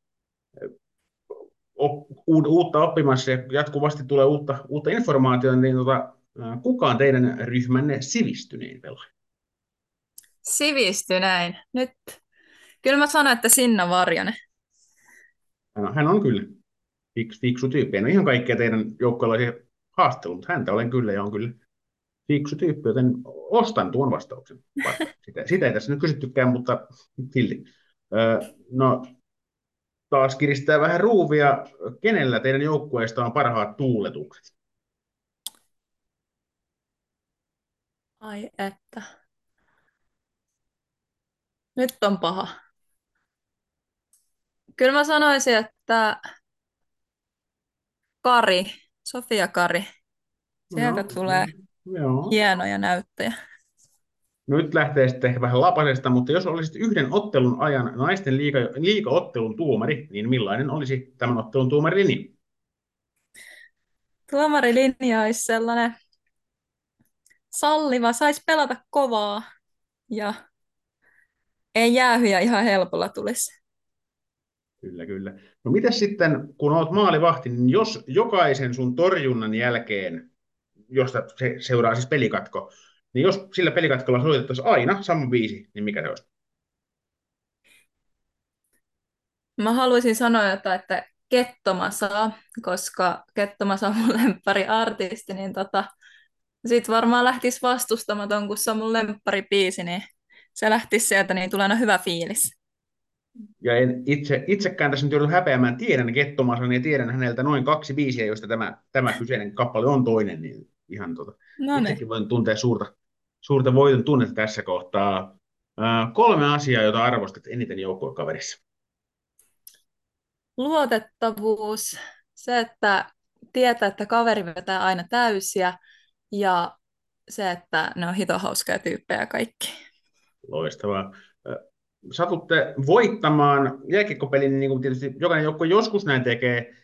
op, uutta oppimassa ja jatkuvasti tulee uutta, uutta informaatiota, niin tota, kuka on teidän ryhmänne sivistynein pelaaja? Sivistynein? Nyt Kyllä mä sanon, että Sinna Varjonen. No, hän on kyllä Fiks, fiksu tyyppi. En ole ihan kaikkea teidän joukkueella haastellut, mutta häntä olen kyllä ja on kyllä fiksu tyyppi, joten ostan tuon vastauksen. Sitä, sitä ei tässä nyt kysyttykään, mutta silti. Öö, no, taas kiristää vähän ruuvia. Kenellä teidän joukkueesta on parhaat tuuletukset? Ai että. Nyt on paha. Kyllä mä sanoisin, että Kari, Sofia Kari. Sieltä No, tulee joo. hienoja näyttöjä. No nyt lähtee sitten ehkä vähän lapasesta, mutta jos olisit yhden ottelun ajan naisten liiga, liigaottelun tuomari, niin millainen olisi tämän ottelun tuomarin nimi? Tuomarilinja olisi sellainen salliva, saisi pelata kovaa ja ei jäähyjä ihan helpolla tulisi. Kyllä, kyllä. No mitäs sitten, kun olet maalivahti, niin jos jokaisen sun torjunnan jälkeen, josta se seuraa siis pelikatko, niin jos sillä pelikatkolla soitettaisiin aina sama biisi, niin mikä se olisi? Mä haluaisin sanoa jotain, että Kettomasa, koska Kettomasa on mun lemppari artisti, niin tota, sit varmaan lähtisi vastustamaton, kun se on mun lemppari biisi, niin se lähtisi sieltä, niin tulee aina hyvä fiilis. Ja en itse, itsekään tässä nyt joudu häpeämään, tiedän Kettomasan ja tiedän häneltä noin kaksi biisiä, joista tämä, tämä kyseinen kappale on toinen, niin ihan tota, No niin. voin tuntea suurta, suurta voiton tunnetta tässä kohtaa. Ää, kolme asiaa, joita arvostat eniten joukkuekaverissa. Luotettavuus, se, että tietää, että kaveri vetää aina täysiä ja se, että ne on hitohauskoja tyyppejä kaikki. Loistavaa. Ää, Satutte voittamaan jääkiekkopelin, niin kuin tietysti jokainen joukkue joskus näin tekee.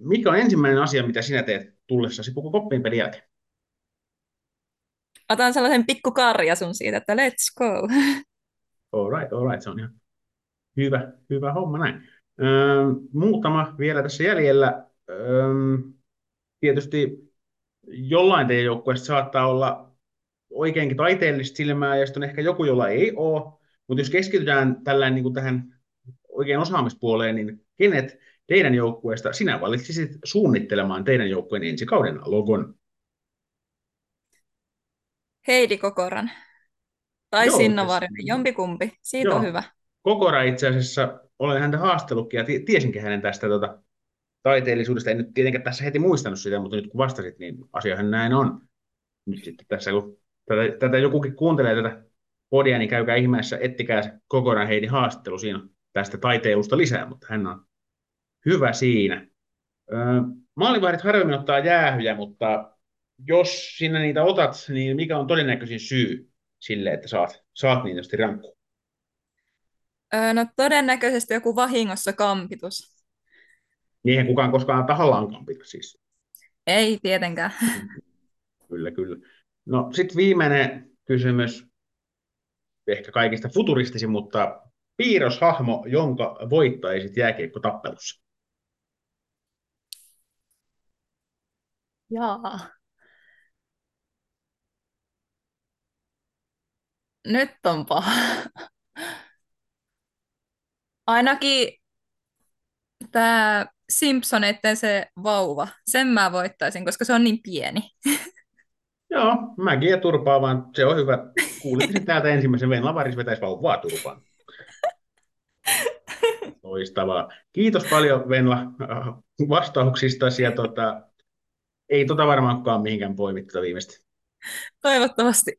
Mikä on ensimmäinen asia, mitä sinä teet tullessasi Pukukoppiin pelin jälkeen? Otan sellaisen pikku karjasun siitä, että let's go. All right, all right, se on ihan hyvä, hyvä homma näin. Öö, muutama vielä tässä jäljellä. Öö, tietysti jollain teidän joukkueesta saattaa olla oikeinkin taiteellista silmää, ja sitten on ehkä joku, jolla ei ole. Mutta jos keskitytään tällä niin kuin tähän oikein osaamispuoleen, niin kenet teidän joukkueesta sinä valitsisit suunnittelemaan teidän joukkueen ensi kauden logon? Heidi Kokoran. Tai Joo, Sinna siis- Varjonen, jompikumpi. Siitä Joo. on hyvä. Kokora itse asiassa, olen häntä haastellutkin ja ti- tiesinkin hänen tästä tota, taiteellisuudesta. En nyt tietenkään tässä heti muistanut sitä, mutta nyt kun vastasit, niin asiahan näin on. Nyt sitten tässä, kun tätä, tätä jokukin kuuntelee tätä podia, niin käykää ihmeessä, ettikää se Kokoran Heidin haastattelu. Siinä tästä taiteilusta lisää, mutta hän on hyvä siinä. Öö, maalivahdit harvemmin ottaa jäähyjä, mutta jos sinä niitä otat, niin mikä on todennäköisin syy sille, että saat, saat niitä sitten rankkuun? Öö, no todennäköisesti joku vahingossa kampitus. Niin eihän kukaan koskaan tahallaan kampita siis. Ei tietenkään. Kyllä, kyllä. No sitten viimeinen kysymys, ehkä kaikista futuristisin, mutta piirroshahmo, jonka voittaisit jääkiekkotappelussa. Jaa. Nyt on paha. Ainakin tämä Simpsoneiden se vauva, sen mä voittaisin, koska se on niin pieni. Joo, mäkin ja turpaa, vaan se on hyvä. Kuulisin täältä ensimmäisen Venla Varis vetäisi vauvaa turpaan. Loistavaa. Kiitos paljon Venla vastauksistasi ja tota, ei tota varmaan kukaan mihinkään poimi tätä viimeistä. Toivottavasti.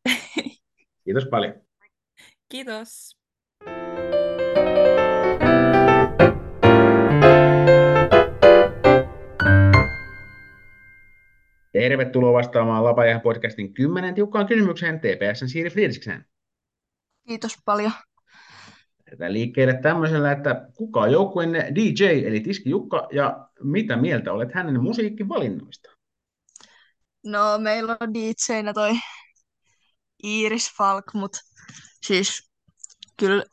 Kiitos paljon. Kiitos. Tervetuloa vastaamaan Lapajahan podcastin 10 tiukkaan kysymykseen TPSn Siiri Friedrichsen. Kiitos paljon. Lähdetään liikkeelle tämmöisellä, että kuka on joukkueenne DJ eli Tiski Jukka ja mitä mieltä olet hänen musiikkivalinnoista? No, meillä on DJnä toi Iris Falk, mutta siis kyllä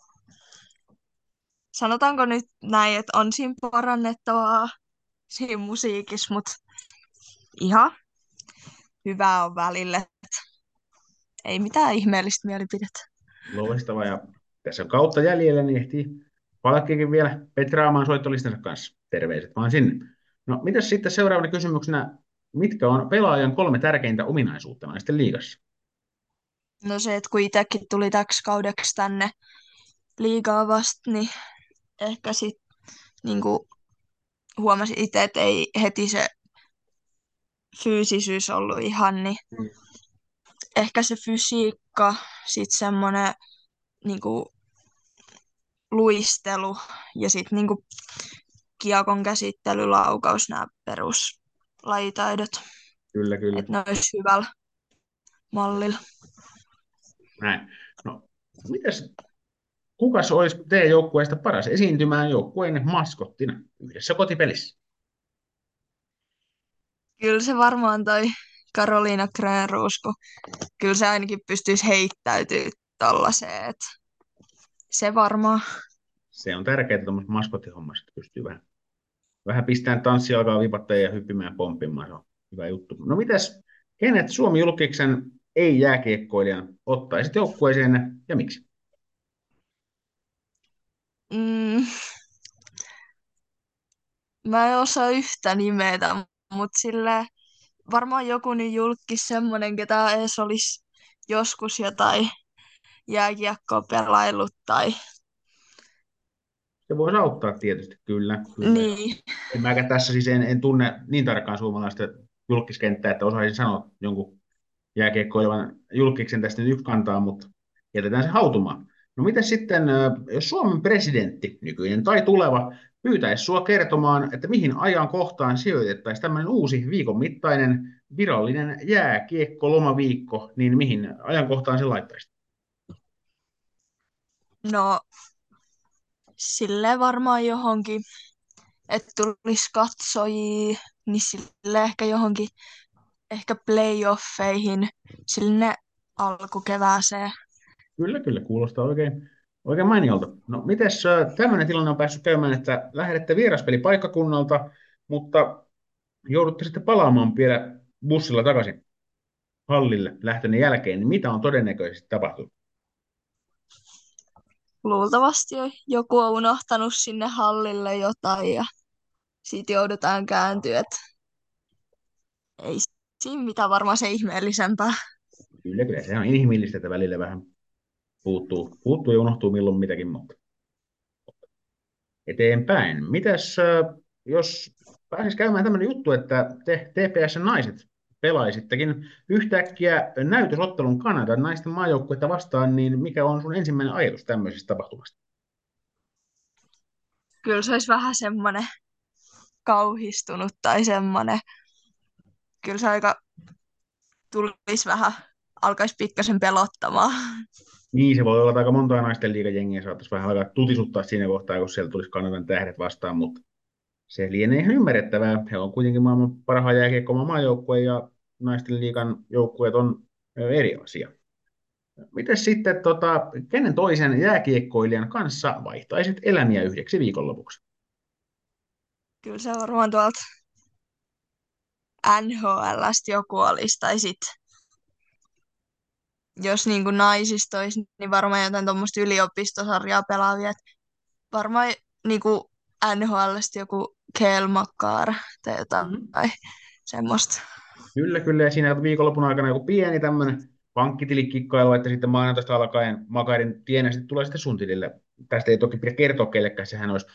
sanotaanko nyt näin, että on siinä parannettavaa siinä musiikissa, mutta ihan hyvää on välillä. Ei mitään ihmeellistä mielipidettä. Loistava ja tässä on kautta jäljellä, niin ehtii Palkkikin vielä petraamaan soittolistansa kanssa. Terveiset vaan sinne. No, mitäs sitten seuraavana kysymyksenä, mitkä on pelaajan kolme tärkeintä ominaisuutta naisten liigassa? No se, että kun itsekin tuli täksi kaudeksi tänne liigaa vasta, niin ehkä sitten niin huomasin itse, että ei heti se fyysisyys ollut ihan, niin Mm. ehkä se fysiikka, sitten semmoinen niin luistelu ja sitten niin kiekon käsittely, laukaus, nämä peruslajitaidot, Kyllä, kyllä. että ne olisi hyvällä mallilla. Näin. No, mitäs, kukas olisi teidän joukkueesta paras esiintymään joukkueen maskottina yhdessä kotipelissä? Kyllä se varmaan toi Karoliina Grönroos, kun kyllä se ainakin pystyisi heittäytyä tollaiseen, se varmaan. Se on tärkeää tuommoisessa maskottihommassa, että pystyy vähän, vähän pistämään tanssia, alkaa vipattaa ja hyppimään ja pomppimaan. Se on hyvä juttu. No mitäs, kenet Suomi julkiksen ei-jääkiekkoilijan ottaisit joukkueeseen ja miksi? Mm, mä en osaa yhtä nimetä, mutta sille varmaan joku nyt julkis semmoinen, ketä edes olisi joskus jotain jääkiekkoa pelaillut tai Se voisi auttaa tietysti, kyllä. kyllä. niin. En mäkään tässä siis en, en tunne niin tarkkaan suomalaista julkiskenttää, että osaisin sanoa jonkun jääkiekkoilevan julkiksen tästä nyt yksi kantaa, mutta jätetään se hautumaan. No miten sitten, jos Suomen presidentti, nykyinen tai tuleva, pyytäisi sinua kertomaan, että mihin ajan kohtaan sijoitettaisiin tämmöinen uusi viikon mittainen virallinen jääkiekko-lomaviikko, niin mihin ajankohtaan se laittaisi? No, sille varmaan johonkin, että tulisi katsojia, niin sille ehkä johonkin, ehkä playoffeihin, sinne alkukevääseen. Kyllä, kyllä, kuulostaa oikein, oikein mainiolta. No, miten tämmöinen tilanne on päässyt käymään, että lähdette vieraspelipaikkakunnalta, mutta joudutte sitten palaamaan vielä bussilla takaisin hallille lähtönne jälkeen, niin mitä on todennäköisesti tapahtunut? Luultavasti jo joku on unohtanut sinne hallille jotain ja siitä joudutaan kääntyä. että Ei siinä mitään varmaan se ihmeellisempää. Kyllä, kyllä, se on inhimillistä, että välillä vähän puuttuu, puuttuu ja unohtuu milloin mitäkin, mutta eteenpäin. Mitäs, jos pääsis käymään tämmöinen juttu, että te TPS-naiset pelaisittekin yhtäkkiä näytösottelun Kanadan naisten maajoukkuetta vastaan, niin mikä on sun ensimmäinen ajatus tämmöisestä tapahtumasta? Kyllä se olisi vähän semmoinen kauhistunut tai semmoinen. Kyllä se aika tulisi vähän, alkaisi pikkasen pelottamaan. Niin, se voi olla että aika monta naisten liigajengiä saattaisi vähän alkaa tutisuttaa siinä kohtaa, kun siellä tulisi Kanadan tähdet vastaan, mutta se lienee ihan ymmärrettävää. He on kuitenkin maailman parhaan jääkiekkomaan maajoukkue ja naisten liigan joukkueet on eri asia. Miten sitten, tota, kenen toisen jääkiekkoilijan kanssa vaihtaisit elämiä yhdeksi viikonlopuksi? Kyllä se varmaan tuolta NHLstä joku olisi, tai sit jos niin kuin naisista olisi, niin varmaan jotain tuommoista yliopistosarjaa pelaavia. Et varmaan niin kuin NHLstä joku Kel Makar tai jotain mm-hmm. semmoista. Kyllä, kyllä. Ja siinä viikonlopun aikana joku pieni tämmöinen pankkitilikikkailu, että sitten maanantaista alkaen Makarin tienä sitten tulee sitten sun tilille. Tästä ei toki pidä kertoa kellekään, sehän olisi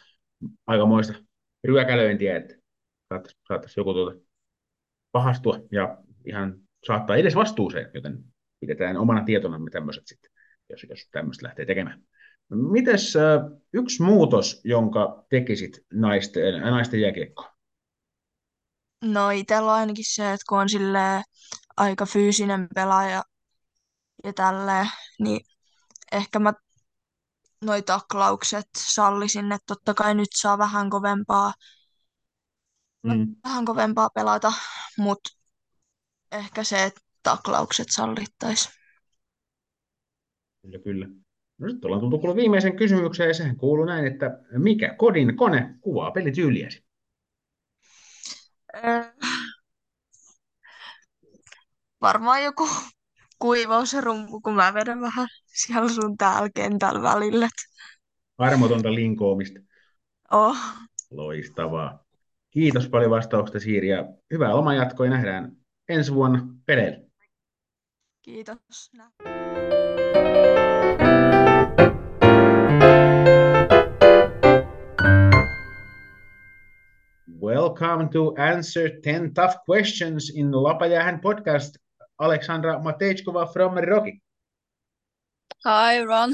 aikamoista ryökälöintiä, että saattaisi, saattaisi joku tuota pahastua ja ihan saattaa edes vastuuseen, joten pidetään omana tietonamme tämmöiset sitten, jos, jos tämmöistä lähtee tekemään. Mites äh, yksi muutos, jonka tekisit naisten, naisten jääkiekkoon? No itsellä on ainakin se, että kun on aika fyysinen pelaaja ja tälleen, niin ehkä mä noi taklaukset sallisin, että totta kai nyt saa vähän kovempaa, Mm. vähän kovempaa pelata, mutta ehkä se, että taklaukset sallittaisiin. Kyllä, kyllä. No sitten ollaan tultu kuule viimeisen kysymykseen, ja sehän kuuluu näin, että mikä kodin kone kuvaa pelityyliäsi? Äh, varmaan joku kuivausrumpu, kun mä vedän vähän siellä sun täällä kentällä välillä. Armotonta linkoomista. Oh. Loistavaa. Kiitos paljon vastauksesta Siiri ja hyvää lomanjatkoa ja nähdään ensi vuonna peleillä. Kiitos. Welcome to answer 10 tough questions in Lapajahan podcast. Alexandra Matejkova from Rocky. Hi, Ron.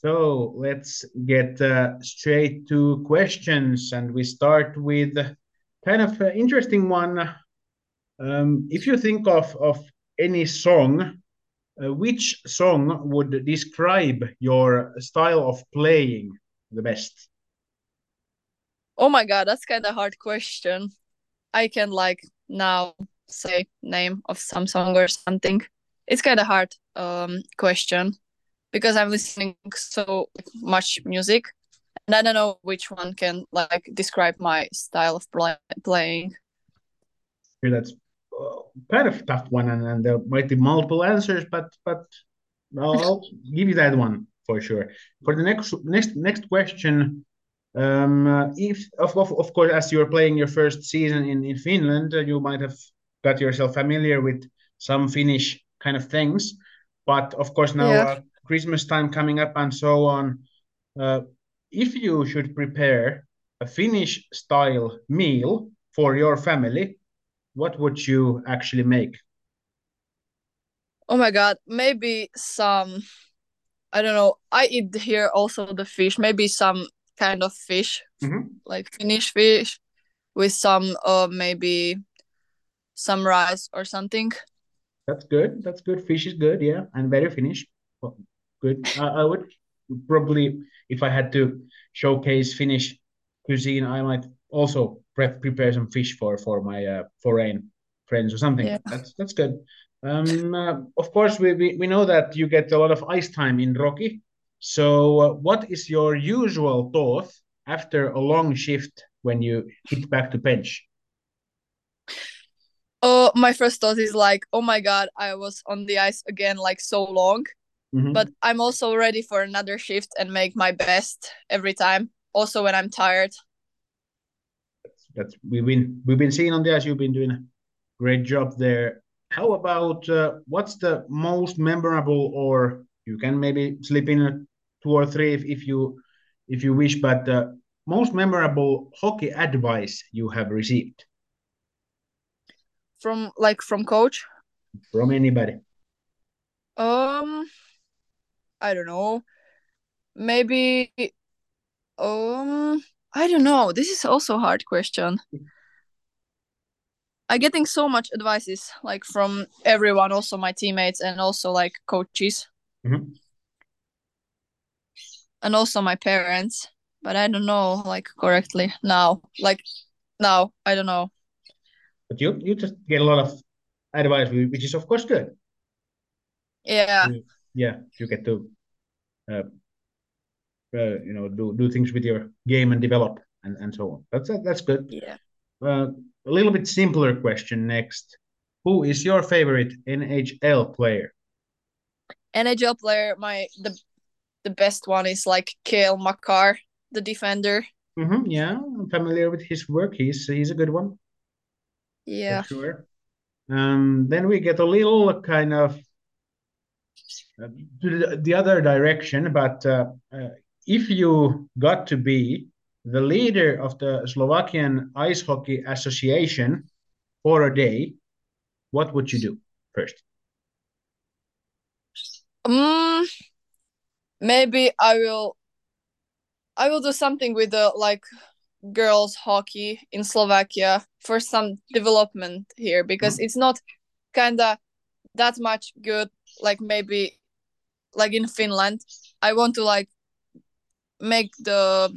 So let's get uh, straight to questions, and we start with kind of an interesting one. Um, if you think of, of any song, uh, which song would describe your style of playing the best? Oh my god, that's kind of hard question. I can like now say name of some song or something. It's kind of hard um question because I'm listening so much music and I don't know which one can like describe my style of play- playing. Yeah, that's uh, kind of tough one, and, and there might be multiple answers, but but I'll, give you that one for sure. For the next next next question, um, uh, if of, of of course as you're playing your first season in in Finland, uh, you might have got yourself familiar with some Finnish kind of things, but of course now Yeah. Christmas time coming up and so on. Uh, if you should prepare a Finnish style meal for your family, what would you actually make? Oh my god, maybe some I don't know. I eat here also the fish, maybe some kind of fish, Mhm. like Finnish fish with some uh maybe some rice or something. That's good. That's good. Fish is good, yeah, and very Finnish. Good. I, I would probably, if I had to showcase Finnish cuisine, I might also pre- prepare some fish for for my uh, foreign friends or something. Yeah. That's that's good. Um, uh, of course, we, we we know that you get a lot of ice time in Rocky. So, uh, what is your usual thought after a long shift when you hit back to bench? Oh, my first thought is like, oh my god, I was on the ice again like so long. Mhm. But I'm also ready for another shift and make my best every time. Also when I'm tired. that's that's we've been we've been seeing on the ice. You've been doing a great job there. How about uh, what's the most memorable, or you can maybe slip in two or three if, if you if you wish, but uh, most memorable hockey advice you have received From like from coach. from anybody? Um I don't know. Maybe um I don't know. This is also a hard question. I'm getting so much advices like from everyone, also my teammates and also like coaches Mhm. and also my parents. But I don't know like correctly now. Like now, I don't know. But you you just get a lot of advice, which is of course good. Yeah. Yeah, you get to uh, uh, you know do do things with your game and develop and, and so on. That's that's good. Yeah. Uh, a little bit simpler question next. Who is your favorite NHL player? NHL player, my the the best one is like Kale Makar, the defender. mm-hmm, yeah, I'm familiar with his work. He's he's a good one Yeah. for sure. Um, then we get a little kind of uh, the, the other direction, but uh, uh, if you got to be the leader of the Slovakian Ice Hockey Association for a day, what would you do first? Mm, maybe I will I will do something with the like girls hockey in Slovakia for some development here because it's not kind of that much good like maybe like in Finland. I want to like make the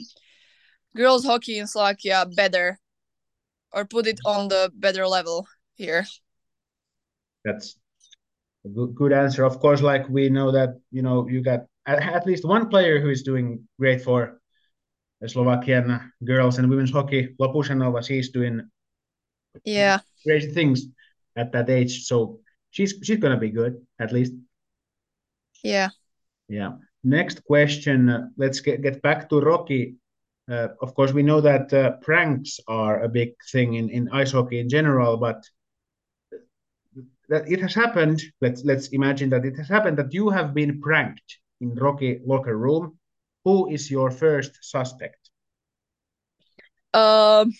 girls hockey in Slovakia better or put it on the better level here. That's a good, answer. Of course, like we know that you know you got at, at least one player who is doing great for the Slovakian girls and women's hockey. Lopushanova, she's doing Yeah. crazy things at that age, so she's she's gonna be good at least. Yeah. Yeah. Next question. Let's get get back to Rocky. uh, of course, we know that uh, pranks are a big thing in, in ice hockey in general, but that it has happened. Let's let's imagine that it has happened that you have been pranked in Rocky locker room. Who is your first suspect? Um,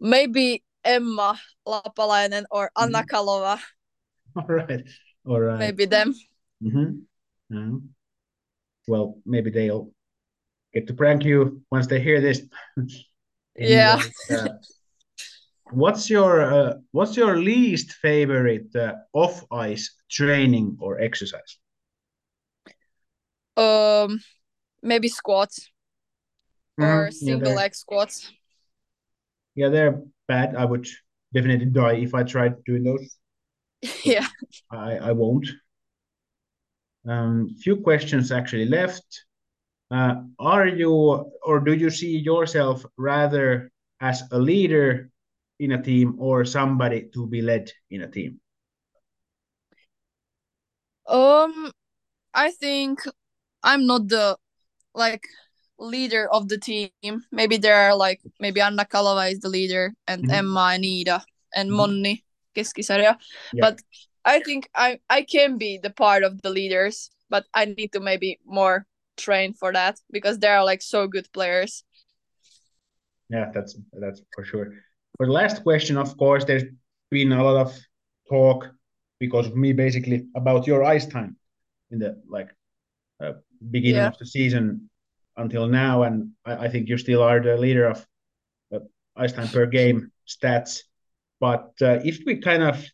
maybe Emma Lapalainen or Anna Mm-hmm. Kalova. All right, all right. Maybe them. Mhm. Mhm. Well, maybe they'll get to prank you once they hear this. Yeah. Uh, what's your uh, what's your least favorite uh, off ice training or exercise? Um, maybe squats or Mhm. Yeah, single they're- leg squats. Yeah, they're bad. I would definitely die if I tried doing those. yeah. I I won't. Um, few questions actually left. Uh, are you or do you see yourself rather as a leader in a team or somebody to be led in a team? Um, I think I'm not the like leader of the team. Maybe there are like maybe Anna Kalava is the leader and Mhm. Emma and Ida and Mhm. Monni keskisarja. Yeah. But I think I I can be the part of the leaders, but I need to maybe more train for that because they are like so good players. Yeah, that's that's for sure. For the last question, of course, there's been a lot of talk because of me basically about your ice time in the like uh, beginning Yeah. of the season until now, and I, I think you still are the leader of uh, ice time per game stats. But uh, if we kind of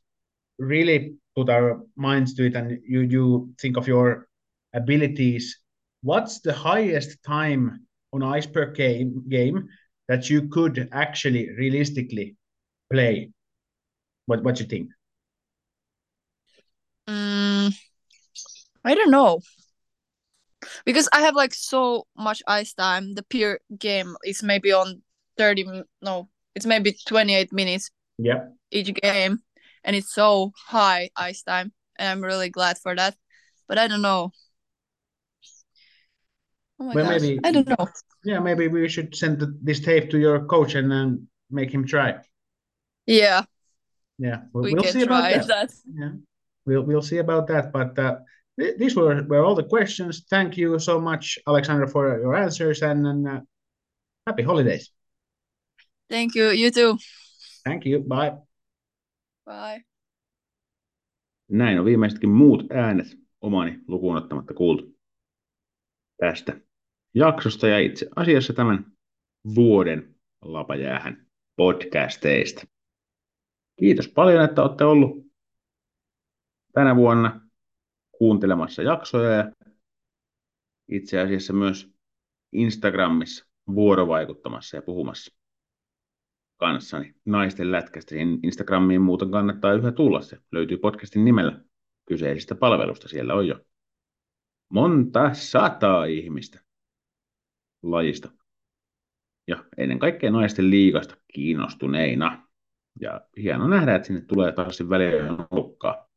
really put our minds to it, and you you think of your abilities, what's the highest time on ice per game game that you could actually realistically play? What what you think? Mm, I don't know. Because I have like so much ice time. The pure game is maybe on 30 no, it's maybe 28 minutes Yeah. each game and it's so high ice time and I'm really glad for that. But I don't know. Oh my Well, gosh. maybe I don't know. yeah, maybe we should send this tape to your coach and then make him try. Yeah, Yeah, we'll, we we'll can see about that. that. Yeah, we'll we'll see about that. But uh, th- these were were all the questions. Thank you so much, Alexander, for your answers, and, and uh, happy holidays. Thank you. You too. Thank you. Bye. Bye. Näin on viimeisetkin muut äänet omani lukuun ottamatta kuultu tästä jaksosta ja itse asiassa tämän vuoden Lapajäähän podcasteista. Kiitos paljon, että olette ollut tänä vuonna kuuntelemassa jaksoja ja itse asiassa myös Instagramissa vuorovaikuttamassa ja puhumassa kanssani naisten lätkästä. Siihen Instagramiin muuten kannattaa yhä tulla. Se löytyy podcastin nimellä kyseisestä palvelusta. Siellä on jo monta sataa ihmistä lajista. Ja ennen kaikkea naisten liigasta kiinnostuneina. Ja hienoa nähdä, että sinne tulee taas välillä lukkaa.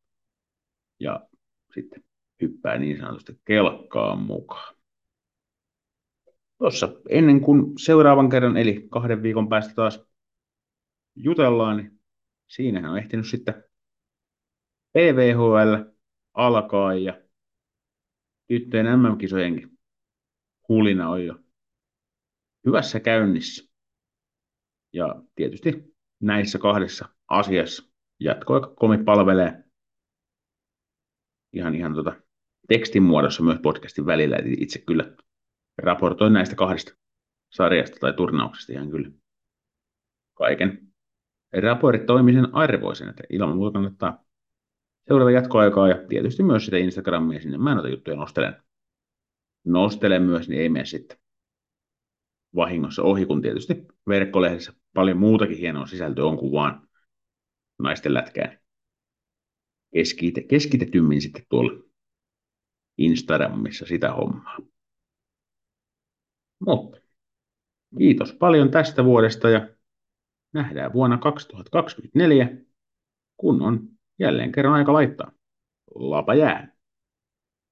Ja sitten hyppää niin sanotusti kelkkaan mukaan. Tuossa ennen kuin seuraavan kerran, eli kahden viikon päästä taas jutellaan, niin siinähän on ehtinyt sitten PVHL alkaa ja tyttöjen MM-kisojenkin hulina on jo hyvässä käynnissä. Ja tietysti näissä kahdessa asiassa jatkoaika palvelee ihan, ihan tota tekstin muodossa myös podcastin välillä. Eli itse kyllä raportoin näistä kahdesta sarjasta tai turnauksesta ihan kyllä kaiken raportoimisen arvoisen, että ilman muuta kannattaa seurata jatkoaikaa ja tietysti myös sitä Instagramia sinne. Mä noita juttuja nostelen. Nostelen myös, niin ei mene sitten vahingossa ohi, kun tietysti verkkolehdessä paljon muutakin hienoa sisältöä on kuin vaan naisten lätkään. Keskite, keskitetymmin sitten tuolla Instagramissa sitä hommaa. Mutta kiitos paljon tästä vuodesta ja nähdään vuonna 2024, kun on jälleen kerran aika laittaa lapa jää.